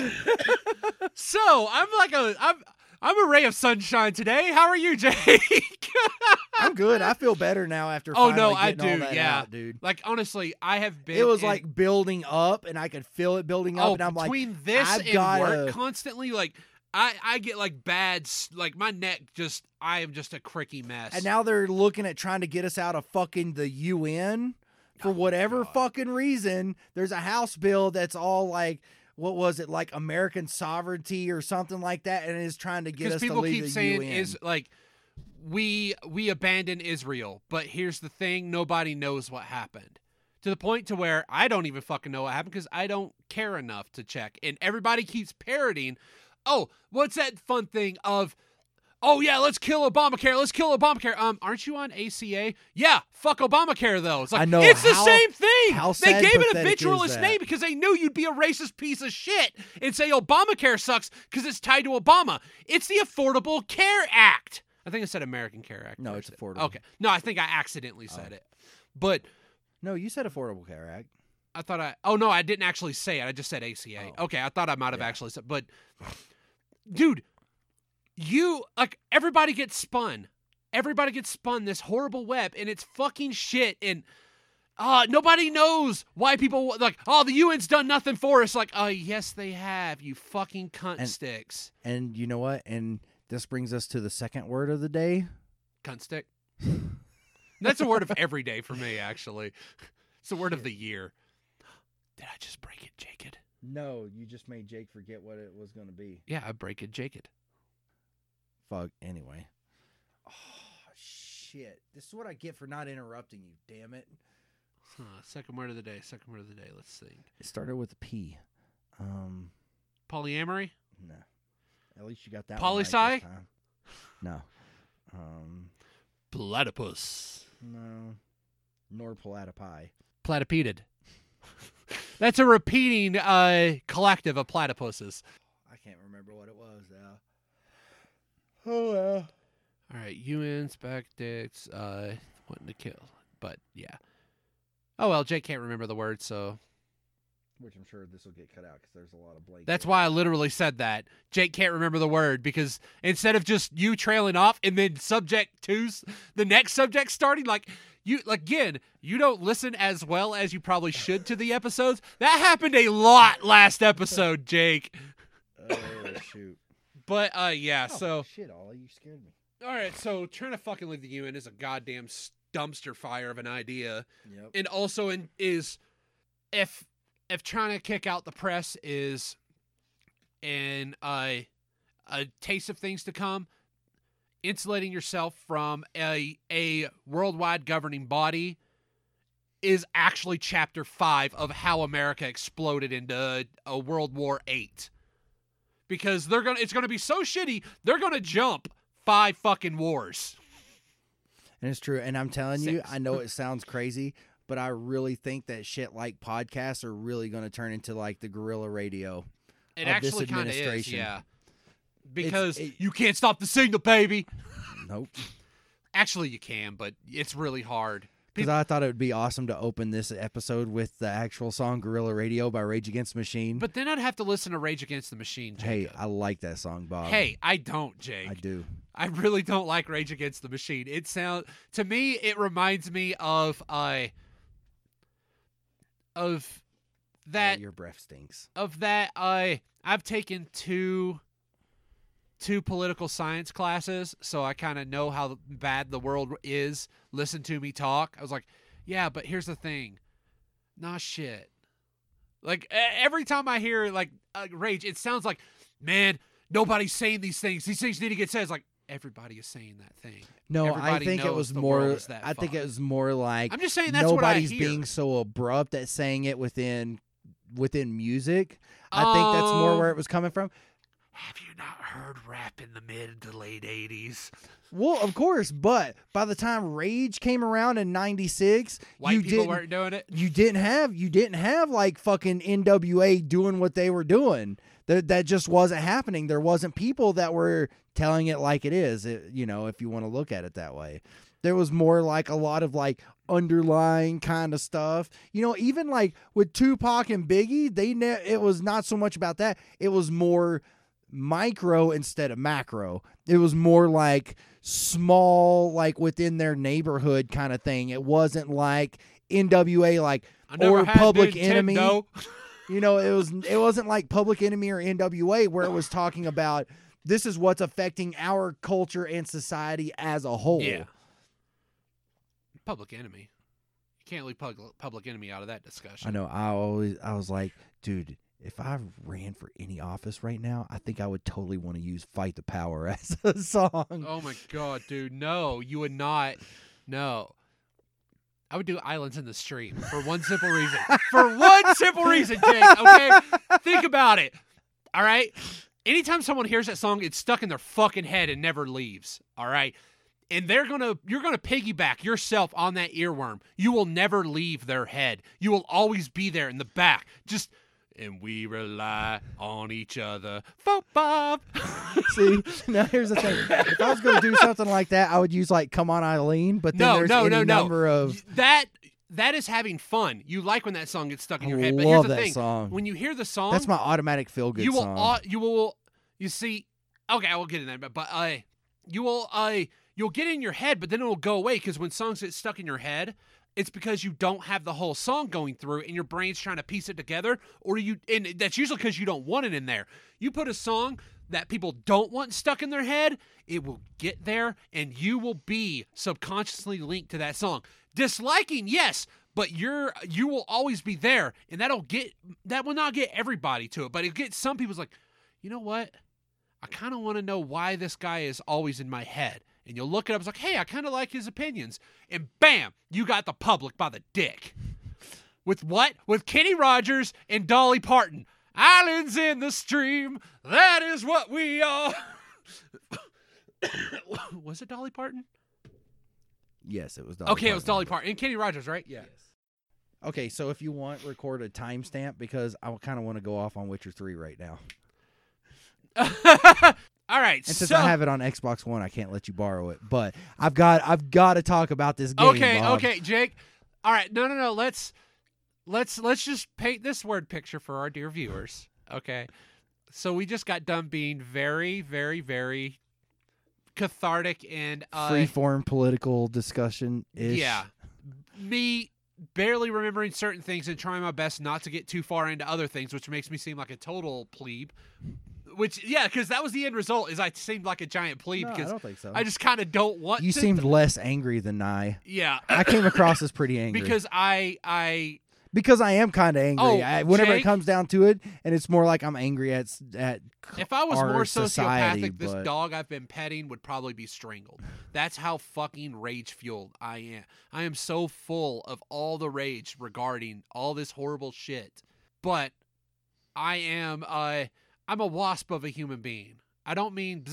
so I'm like a I'm I'm a ray of sunshine today. How are you, Jake? I'm good. I feel better now after Oh, no, I do, yeah. out, dude. like honestly, I have been. It was in- like building up and I could feel it building up oh, and I'm like between this I've and gotta- work constantly, like I I get like bad, like my neck just I am just a cricky mess. and now they're looking at trying to get us out of fucking the UN for Oh, whatever God. fucking reason. There's a house bill that's all like what was it like American sovereignty or something like that, and is trying to get because us people to leave keep the saying UN. is like we we abandon Israel, but here's the thing: nobody knows what happened. To the point to where I don't even fucking know what happened because I don't care enough to check, and everybody keeps parroting. Oh, what's that fun thing of? Oh yeah, let's kill Obamacare. Let's kill Obamacare. Um, aren't you on ACA? Yeah, fuck Obamacare though. It's like I know, it's the same thing. how they gave it a pathetic is vitriolous that? name because they knew you'd be a racist piece of shit and say Obamacare sucks because it's tied to Obama. It's the Affordable Care Act. I think I said American Care Act. No, it's affordable. Okay. No, I think I accidentally said it. But no, you said Affordable Care Act. I thought I Oh no, I didn't actually say it. I just said ACA. Oh. Okay, I thought I might have Yeah. actually said but dude, you like everybody gets spun. Everybody gets spun this horrible web and it's fucking shit and uh nobody knows why people like oh the UN's done nothing for us like oh yes they have you fucking cunt And- sticks. And you know what? And this brings us to the second word of the day. Cunt stick. That's a word of every day for me actually. It's a word of the year. Did I just break it, Jacob? No, you just made Jake forget what it was going to be. Yeah, I break it, Jacob. Fuck. Anyway. Oh shit! This is what I get for not interrupting you. Damn it! Huh, second word of the day. Second word of the day. Let's see. It started with a P. Um, Polyamory. no. At least you got that. right this Poli-sci? time. No. Um, Platypus. no. Nor platypi. Platypedid. That's a repeating uh, collective of platypuses. I can't remember what it was now. Oh well. All right, you spec dicks uh, wanting to kill, but yeah. Oh well, Jake can't remember the word, so Which I'm sure this will get cut out because there's a lot of blank. that's why I literally said that. Jake can't remember the word because instead of just you trailing off and then subject two's the next subject starting, like you again, you don't listen as well as you probably should to the episodes. That happened a lot last episode, Jake. Oh shoot. But uh yeah, Oh, so shit, Ollie, you scared me. all right, so trying to fucking leave the UN is a goddamn dumpster fire of an idea. Yep. and also in, is if if trying to kick out the press is and a a taste of things to come insulating yourself from a a worldwide governing body is actually chapter 5 of how America exploded into a World War 8 because they're going to it's going to be so shitty they're going to jump five fucking wars And it's true. And I'm telling you, I know it sounds crazy, but I really think that shit like podcasts are really going to turn into like the guerrilla radio. It of this of is, administration. yeah. Because it- you can't stop the signal, baby. Nope. Actually, you can, but it's really hard. Because I thought it would be awesome to open this episode with the actual song "Guerrilla Radio" by Rage Against the Machine. But then I'd have to listen to Rage Against the Machine. hey, I like that song, Bob. hey, I don't, Jake. I do. I really don't like Rage Against the Machine. It sound to me, it reminds me of uh, of that Oh, your breath stinks. of that uh I've taken two two political science classes, so I kind of know how bad the world is. Listen to me talk. I was like, yeah, but here's the thing. Nah shit. Like every time I hear like uh, rage, it sounds like, man, nobody's saying these things. These things need to get said. It's like everybody is saying that thing. No, I think it was more. I think it was more like I'm just saying that's what I nobody's hear. being so abrupt at saying it within within music. I think that's more Um, where it was coming from. Have you not heard rap in the mid to late '80s? Well, of course, but by the time Rage came around in '96, White you people didn't. weren't doing it. you didn't have you didn't have like fucking NWA doing what they were doing. That that just wasn't happening. There wasn't people that were telling it like it is. It, you know, if you want to look at it that way, there was more like a lot of like underlying kind of stuff. You know, even like with Tupac and Biggie, they ne- it was not so much about that. It was more micro instead of macro. It was more like small, like within their neighborhood kind of thing. It wasn't like NWA, like or Public. Enemy. you know, it was it wasn't like Public Enemy or NWA where it was talking about this is what's affecting our culture and society as a whole. Yeah. Public Enemy. You can't leave Public, public Enemy out of that discussion. I know. I always I was like, dude, if I ran for any office right now, I think I would totally want to use "Fight the Power" as a song. Oh my god, dude, no, you would not. No. I would do Islands in the Stream for one simple reason. for one simple reason, Jake, okay? Think about it. All right? Anytime someone hears that song, it's stuck in their fucking head and never leaves. All right? And they're going to you're going to piggyback yourself on that earworm. You will never leave their head. You will always be there in the back. Just and we rely on each other. Folk Bob. See, now here's the thing: if I was going to do something like that, I would use like "Come On Eileen," but then No, there's no, any no, no. number of that that is having fun. You like when that song gets stuck in your I head. But here's the that thing: song. when you hear the song, That's my automatic feel good song. you will au- you will you see. Okay, I will get in there, but, but uh, you will uh, you'll get in your head, but then it will go away because when songs get stuck in your head. It's because you don't have the whole song going through and your brain's trying to piece it together, or you, and that's usually because you don't want it in there. You put a song that people don't want stuck in their head, it will get there and you will be subconsciously linked to that song. Disliking, yes, but you're you will always be there and that'll get that will not get everybody to it, but it gets some people's like, "You know what? I kind of want to know why this guy is always in my head." And you'll look it up, it's like, "Hey, I kind of like his opinions." And bam, you got the public by the dick. With what? With Kenny Rogers and Dolly Parton. Islands in the stream, that is what we are. was it Dolly Parton? yes, it was. Dolly okay, it was Dolly Parton and Kenny Rogers, right? Yeah. Okay, so if you want, record a timestamp because I kind of want to go off on Witcher Three right now. All right. And since so, I have it on Xbox One, I can't let you borrow it. But I've got I've got to talk about this game. okay, Bob. okay, Jake. All right, no, no, no. Let's let's let's just paint this word picture for our dear viewers. Okay, so we just got done being very, very, very cathartic and uh, Free form political discussion is yeah, me barely remembering certain things and trying my best not to get too far into other things, which makes me seem like a total plebe. Which yeah, because that was the end result. Is I seemed like a giant plebe No, I because don't think so. I just kind of don't want. you to, seemed less angry than I. yeah. I came across as pretty angry because I I because I am kind of angry. Oh, I, whenever Jake? it comes down to it, and it's more like I'm angry at s- at If I was our more society, sociopathic, this but- dog I've been petting would probably be strangled. That's how fucking rage fueled I am. I am so full of all the rage regarding all this horrible shit. But I am uh I'm a wasp of a human being. I don't mean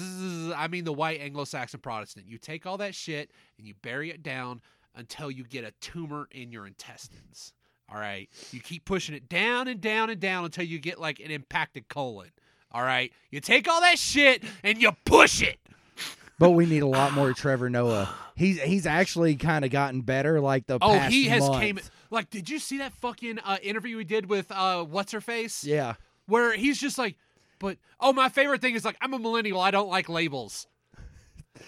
I mean the white Anglo-Saxon Protestant. You take all that shit and you bury it down until you get a tumor in your intestines. All right. You keep pushing it down and down and down until you get like an impacted colon. All right. You take all that shit and you push it. But we need a lot more Trevor Noah. He's he's actually kind of gotten better. Like the Oh, he has month. came like did you see that fucking uh, interview we did with uh what's her face? Yeah, Where he's just like but oh my favorite thing is like I'm a millennial, I don't like labels.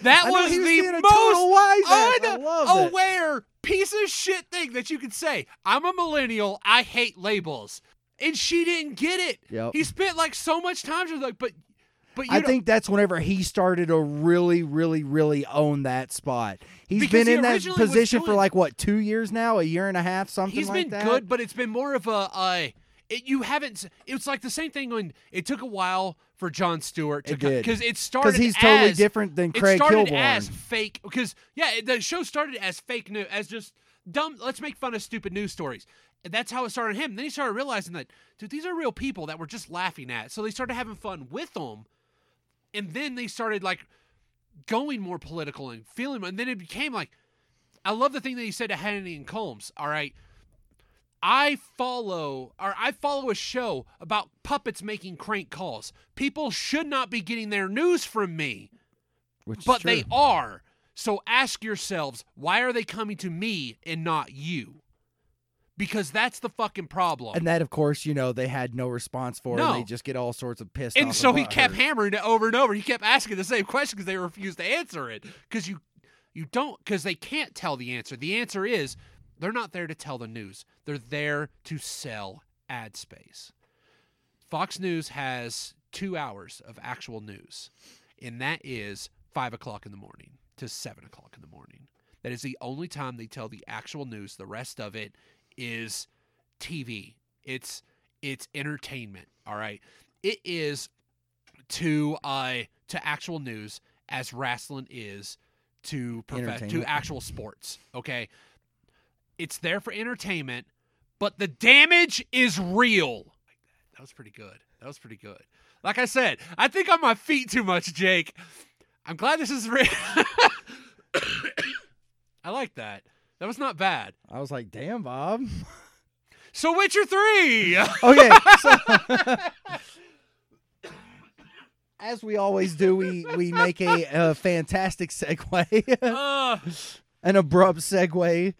That I was he the a most wise ass. I loved it. unaware piece of shit thing that you could say. I'm a millennial, I hate labels. And she didn't get it. Yep. He spent like so much time just like but but you I don't- think that's whenever he started to really, really, really own that spot. He's Because been he in that was position for like what two years now, a year and a half, something He's like been that. good, but it's been more of a. Uh, it, you haven't. It's like the same thing when it took a while for Jon Stewart to It because it started because he's totally different than It Craig started Kilborn. as fake because yeah, the show started as fake news, as just dumb. Let's make fun of stupid news stories. And that's how it started him. Then he started realizing that, dude, these are real people that we're just laughing at. So they started having fun with them, and then they started like going more political and feeling. And then it became like, I love the thing that he said to Hannity and Colmes. All right, I follow or I follow a show about puppets making crank calls. People should not be getting their news from me, which is but they are. So ask yourselves, why are they coming to me and not you? Because that's the fucking problem. And that, of course, you know, they had no response for, No. and they just get all sorts of pissed and so he kept her. hammering it over and over. He kept asking the same question because they refused to answer it. Because you, you don't, because they can't tell the answer. The answer is they're not there to tell the news. They're there to sell ad space. Fox News has two hours of actual news, and that is five o'clock in the morning to seven o'clock in the morning. That is the only time they tell the actual news. The rest of it is TV. It's It's entertainment. All right. It is to uh to actual news as wrestling is to prof- to actual sports. Okay. It's there for entertainment, but the damage is real. That was pretty good. That was pretty good. Like I said, I think on my feet too much, Jake. I'm glad this is real. I like that. That was not bad. I was like, damn, Bob. So Witcher 3. Okay, so as we always do, we we make a, a fantastic segue, uh, an abrupt segue,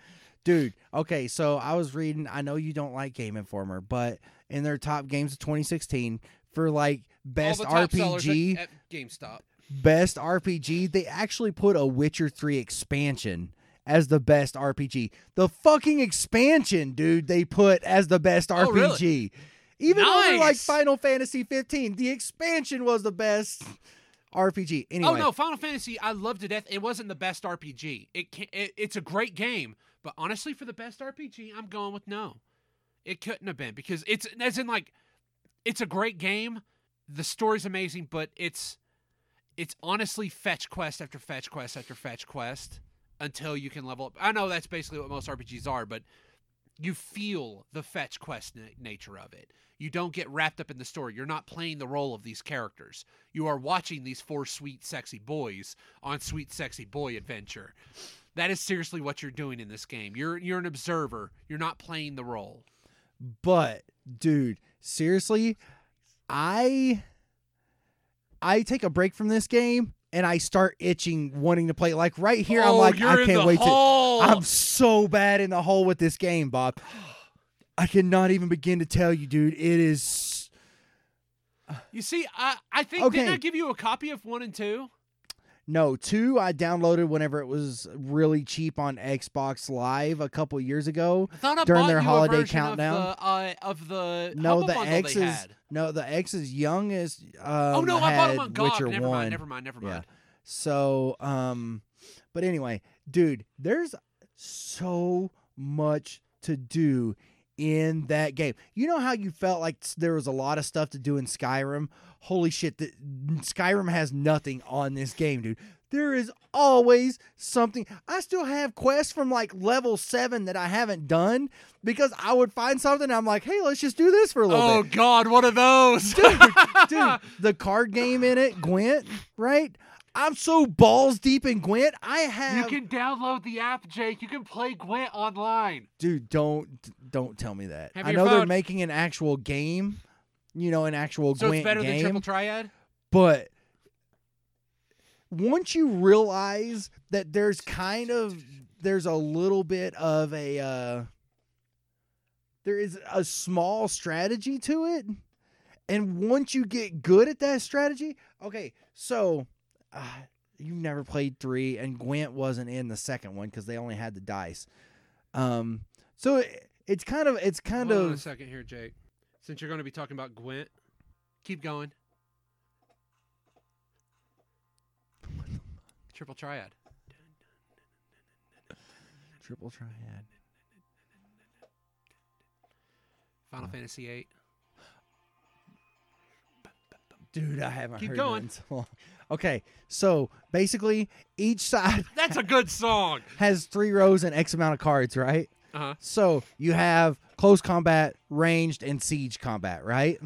dude. Okay, so I was reading. I know you don't like Game Informer, but in their top games of 2016 for like best all the top RPG, at, at GameStop. best RPG, they actually put a Witcher 3 expansion as the best RPG. The fucking expansion, dude, they put as the best Oh, really? RPG. Even over like Final Fantasy 15, the expansion was the best RPG. Anyway, Oh no, Final Fantasy, I loved to death. It wasn't the best RPG. It, can, it it's a great game, but honestly, for the best RPG, I'm going with no. It couldn't have been because it's as in like, it's a great game. The story's amazing, but it's it's honestly fetch quest after fetch quest after fetch quest until you can level up. I know that's basically what most RPGs are, but you feel the fetch quest na- nature of it. You don't get wrapped up in the story. You're not playing the role of these characters. You are watching these four sweet, sexy boys on sweet, sexy boy adventure. That is seriously what you're doing in this game. You're you're an observer. You're not playing the role. but dude, seriously, I I take a break from this game and I start itching wanting to play. Like right here, I'm Oh, like, I can't wait to. I'm so bad in the hole with this game, Bob. I cannot even begin to tell you, dude. It is You see, I I think Okay. didn't I give you a copy of one and two? No two. I downloaded whenever it was really cheap on Xbox Live a couple years ago. I thought I During bought their you holiday version countdown? Of the, uh, of the No, Humble the bundle X they is had. no, the X is young as um, oh no, I bought them on GOG. Witcher Never one. mind. Never mind. Never Yeah. mind. So, um, but anyway, dude, there's so much to do in that game. You know how you felt like there was a lot of stuff to do in Skyrim? Holy shit, the, Skyrim has nothing on this game, dude. There is always something. I still have quests from like level seven that I haven't done because I would find something. And I'm like, hey, let's just do this for a little Oh bit. Oh God, one of those. Dude, dude, the card game in it, Gwent, right? I'm so balls deep in Gwent. I have. You can download the app, Jake. You can play Gwent online. dude, don't don't tell me that. Have I your know they're phone. making an actual game, you know, an actual So Gwent it's better game, than Triple Triad. but once you realize that there's kind of there's a little bit of a uh there is a small strategy to it and once you get good at that strategy okay so uh, you never played three and gwent wasn't in the second one because they only had the dice um so it, it's kind of it's kind Hold on a of second here, Jake. Since you're going to be talking about Gwent, keep going. Triple Triad. triple triad Final? Fantasy VIII. dude i haven't Keep heard going. that in so long. okay so basically each side That's a good song. has three rows and X amount of cards, right? Uh huh. So you have close combat, ranged, and siege combat, right?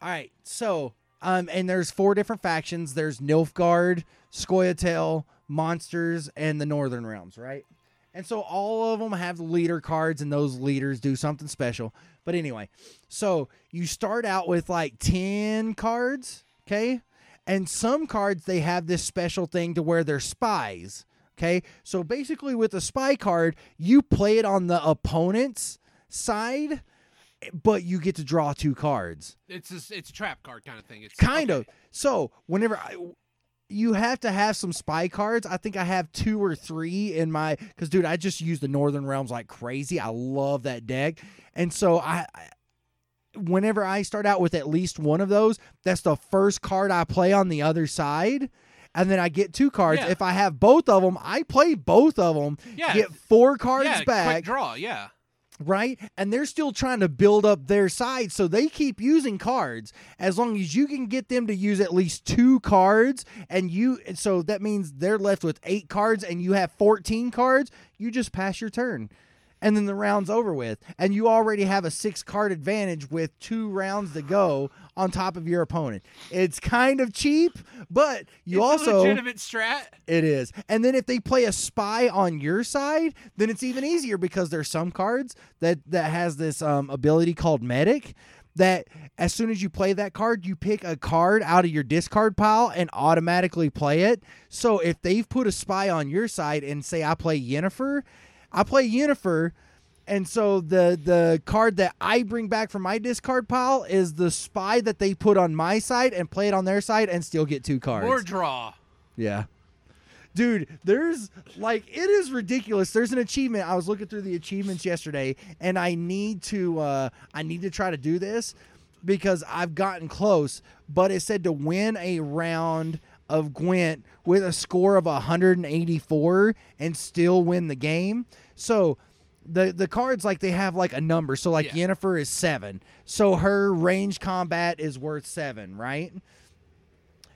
All right. So, um, and there's four different factions. There's Nilfgaard, Scoia'tael, Monsters, and the Northern Realms, right? And so all of them have leader cards, and those leaders do something special. But anyway, so you start out with like 10 cards, okay? And some cards, they have this special thing to where they're spies, okay? So basically, with a spy card, you play it on the opponent's side, but you get to draw two cards. It's a, it's a trap card kind of thing. It's Kind okay. of. So whenever I, you have to have some spy cards, I think I have two or three in my because dude, I just use the Northern Realms like crazy. I love that deck, and so I. I Whenever I start out with at least one of those, that's the first card I play on the other side, and then I get two cards. Yeah. If I have both of them, I play both of them, Yeah. get four cards yeah, back, quick draw. Yeah. right? And they're still trying to build up their side, so they keep using cards as long as you can get them to use at least two cards, and you so that means they're left with eight cards, and you have fourteen cards. You just pass your turn. And then the round's over with, and you already have a six card advantage with two rounds to go on top of your opponent. It's kind of cheap, but you It's a also legitimate strat. it is. And then if they play a spy on your side, then it's even easier because there's some cards that that has this um, ability called medic that as soon as you play that card, you pick a card out of your discard pile and automatically play it. So if they've put a spy on your side and say I play Yennefer, I play Yennefer and so the the card that I bring back from my discard pile is the spy that they put on my side and play it on their side and still get two cards. More draw. Yeah. Dude, there's like it is ridiculous. There's an achievement. I was looking through the achievements yesterday and I need to uh I need to try to do this because I've gotten close, but it said to win a round of Gwent with a score of 184 and still win the game. So the the cards like they have like a number. So like Yeah. Yennefer is 7. So her range combat is worth 7, right?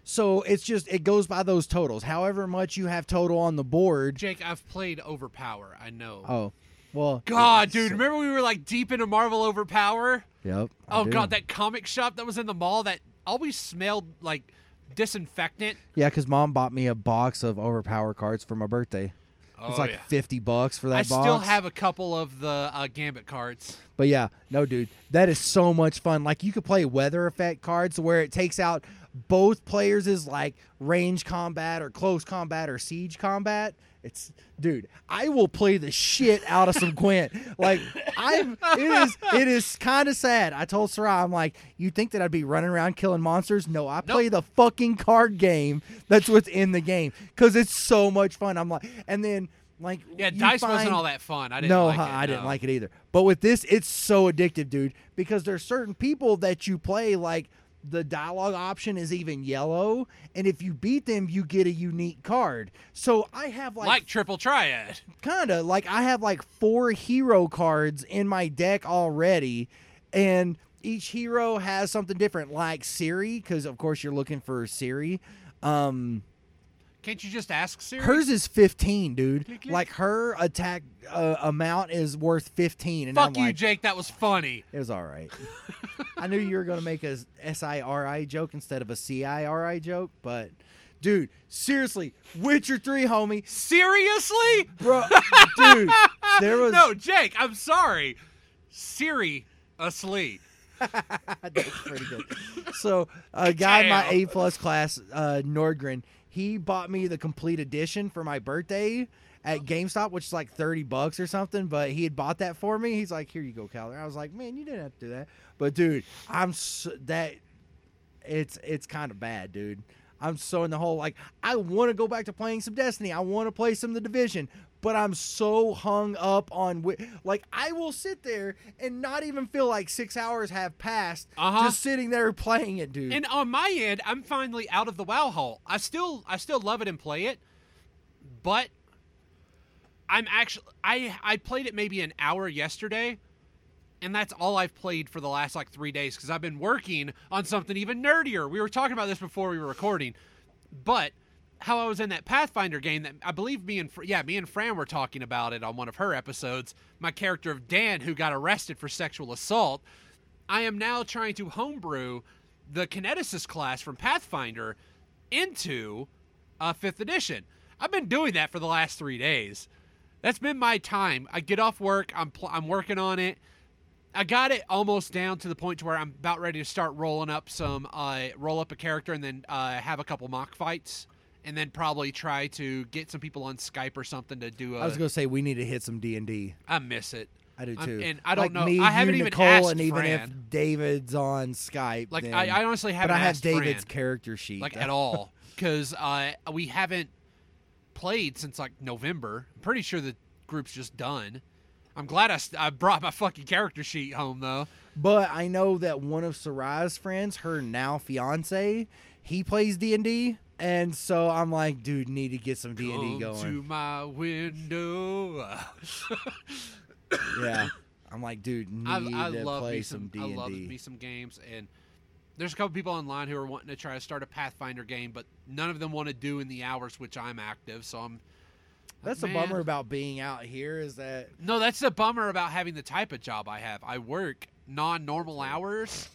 So it's just it goes by those totals. However much you have total on the board. Jake, I've played Overpower. I know. Oh, well. God, dude, remember we were like deep into Marvel Overpower? Yep. I Oh do. god, that comic shop that was in the mall that always smelled like disinfectant. Yeah, because mom bought me a box of Overpower cards for my birthday. It's Oh, like yeah. fifty bucks for that I box. still have a couple of the uh, Gambit cards. But yeah, no, dude, that is so much fun. Like you could play weather effect cards where it takes out both players' like range combat or close combat or siege combat. It's dude, I will play the shit out of some Gwent. Like I'm it is it is kind of sad. I told Sarah, I'm like, you think that I'd be running around killing monsters? No, I play the fucking card game that's what's in the game because it's so much fun. I'm like, and then like Yeah, dice wasn't all that fun. I didn't no, like huh, it. I didn't like it either. But with this, it's so addictive, dude, because there's certain people that you play like the dialogue option is even yellow, and if you beat them, you get a unique card. So I have like, like, triple triad. kind of like I have like four hero cards in my deck already, and each hero has something different, like Ciri, because of course you're looking for Ciri. Um, Can't you just ask Siri? Hers is 15, dude. click. Like her attack uh, amount is worth 15 and Fuck I'm you, like Jake. That was funny. it was all right. I knew you were going to make a S I R I joke instead of a C I R I joke, but dude, seriously, Witcher 3, homie. Seriously? Bro, dude, there was no, Jake. I'm sorry. Siri asleep. That's pretty good. So, a guy in my A plus class, uh, Nordgren, he bought me the complete edition for my birthday at GameStop, which is like thirty bucks or something. But he had bought that for me. He's like, "Here you go, Kyler." I was like, "Man, you didn't have to do that." But dude, I'm so, that it's it's kind of bad, dude. I'm so in the hole. Like, I want to go back to playing some Destiny. I want to play some of the Division, but I'm so hung up on like I will sit there and not even feel like six hours have passed, Uh-huh. just sitting there playing it, dude. And on my end, I'm finally out of the WoW hole. I still, I still love it and play it, but I'm actually, I, I played it maybe an hour yesterday, and that's all I've played for the last like three days because I've been working on something even nerdier. We were talking about this before we were recording, but how I was in that Pathfinder game that I believe me and yeah me and Fran were talking about it on one of her episodes. My character of Dan who got arrested for sexual assault. I am now trying to homebrew the Kineticist class from Pathfinder into uh, fifth edition. I've been doing that for the last three days. That's been my time. I get off work. I'm pl- I'm working on it. I got it almost down to the point to where I'm about ready to start rolling up some, uh, roll up a character and then uh, have a couple mock fights, and then probably try to get some people on Skype or something to do. A, I was gonna say we need to hit some D and D. I miss it. I do I'm- too. and I don't like know- Me, I haven't you, even Nicole, asked and even if David's on Skype, Like then- I, I honestly haven't But I have David's Fran, character sheet. like at all because uh, we haven't played since like November. I'm pretty sure the group's just done. I'm glad I, I brought my fucking character sheet home though. But I know that one of Sarai's friends, her now fiance, he plays D and D, and so I'm like, dude, need to get some D and D going. to my window. yeah, I'm like, dude, need I, I to love play me some D and love me some games, and there's a couple people online who are wanting to try to start a Pathfinder game, but none of them want to do in the hours which I'm active. So I'm. That's the man. bummer about being out here is that No, that's the bummer about having the type of job I have. I work non-normal hours,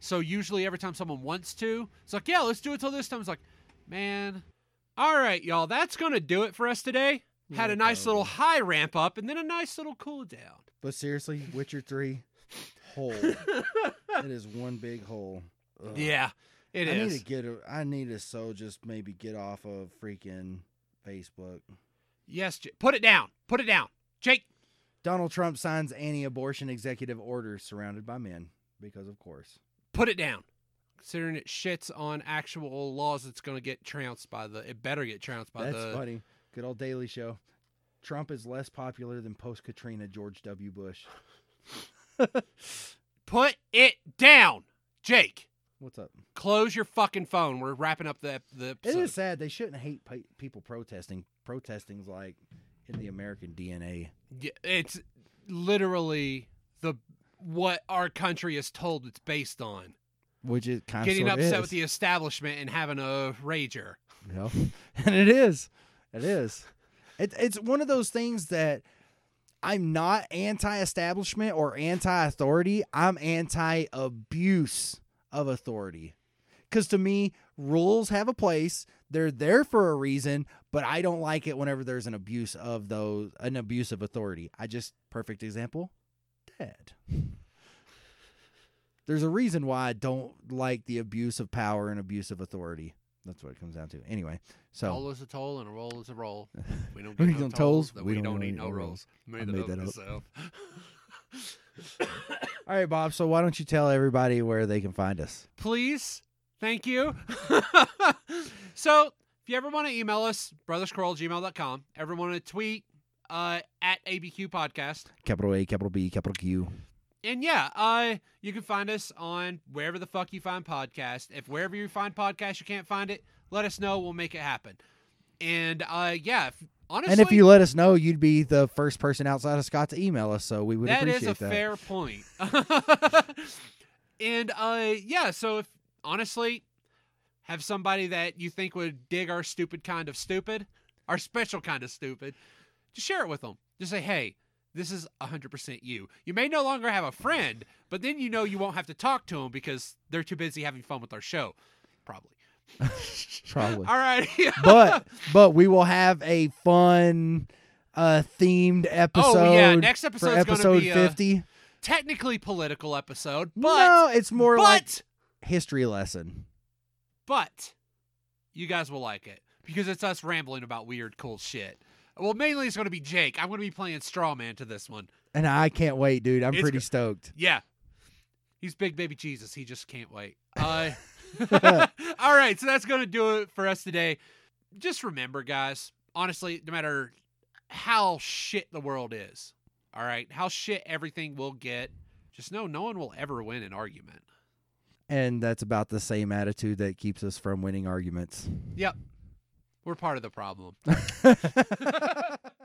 so usually every time someone wants to, it's like, yeah, let's do it till this time. It's like, man. All right, y'all, that's gonna do it for us today. Had a nice little high ramp up and then a nice little cool down. But seriously, Witcher three, hole. it is one big hole. Ugh. yeah, it I is. need to get. A, I need to so just maybe get off of freaking Facebook. Yes, J- put it down. Put it down, Jake. Donald Trump signs anti-abortion executive orders surrounded by men because, of course. Put it down. Considering it shits on actual laws, it's gonna get trounced by the. It better get trounced by the. That's the. funny. Good old Daily Show. Trump is less popular than post Katrina George W. Bush. Put it down, Jake. What's up? Close your fucking phone. We're wrapping up the the It episode. is sad. They shouldn't hate pe- people protesting. Protesting's like in the American DNA. Yeah, It's literally the what our country is told it's based on. Which it kind of Getting upset is. with the establishment and having a rager. Yep. and it is. It is. It, it's one of those things that I'm not anti-establishment or anti-authority. I'm anti-abuse of authority. Because to me, rules have a place. They're there for a reason, but I don't like it whenever there's an abuse of those, an abuse of authority. I just perfect example, dad. There's a reason why I don't like the abuse of power and abuse of authority. That's what it comes down to. Anyway, so Toll is a toll and a roll is a roll. We don't get no tolls, tolls, we we, don't eat no rolls. rolls. I Made, made up that up. myself. all right, Bob. So why don't you tell everybody where they can find us? Please. Thank you. so, if you ever want to email us, brotherscroll@gmail.com. Ever want to tweet uh, at ABQ Podcast. Capital A, capital B, capital Q. And yeah, uh, you can find us on wherever the fuck you find podcast. If wherever you find podcast you can't find it, let us know. We'll make it happen. And uh, yeah, if, honestly, and if you let us know, you'd be the first person outside of Scott to email us. So we would that appreciate that. That is a fair point. and uh, yeah, so if honestly have somebody that you think would dig our stupid kind of stupid, our special kind of stupid, just share it with them. Just say, hey. This is 100% you. You may no longer have a friend, but then you know you won't have to talk to them because they're too busy having fun with our show. Probably. Probably. All right. but but we will have a fun uh themed episode. oh, yeah. Next for episode's going to episode be a fifty. technically political episode, but no, it's more but like history lesson. but you guys will like it because it's us rambling about weird, cool shit. Well, mainly it's going to be Jake. I'm going to be playing straw man to this one. And I can't wait, dude. I'm It's pretty go- stoked. Yeah, he's big baby Jesus. He just can't wait. Uh, all right, so that's going to do it for us today. Just remember, guys. Honestly, no matter how shit the world is, all right, how shit everything will get, just know no one will ever win an argument. And that's about the same attitude that keeps us from winning arguments. Yep. We're part of the problem.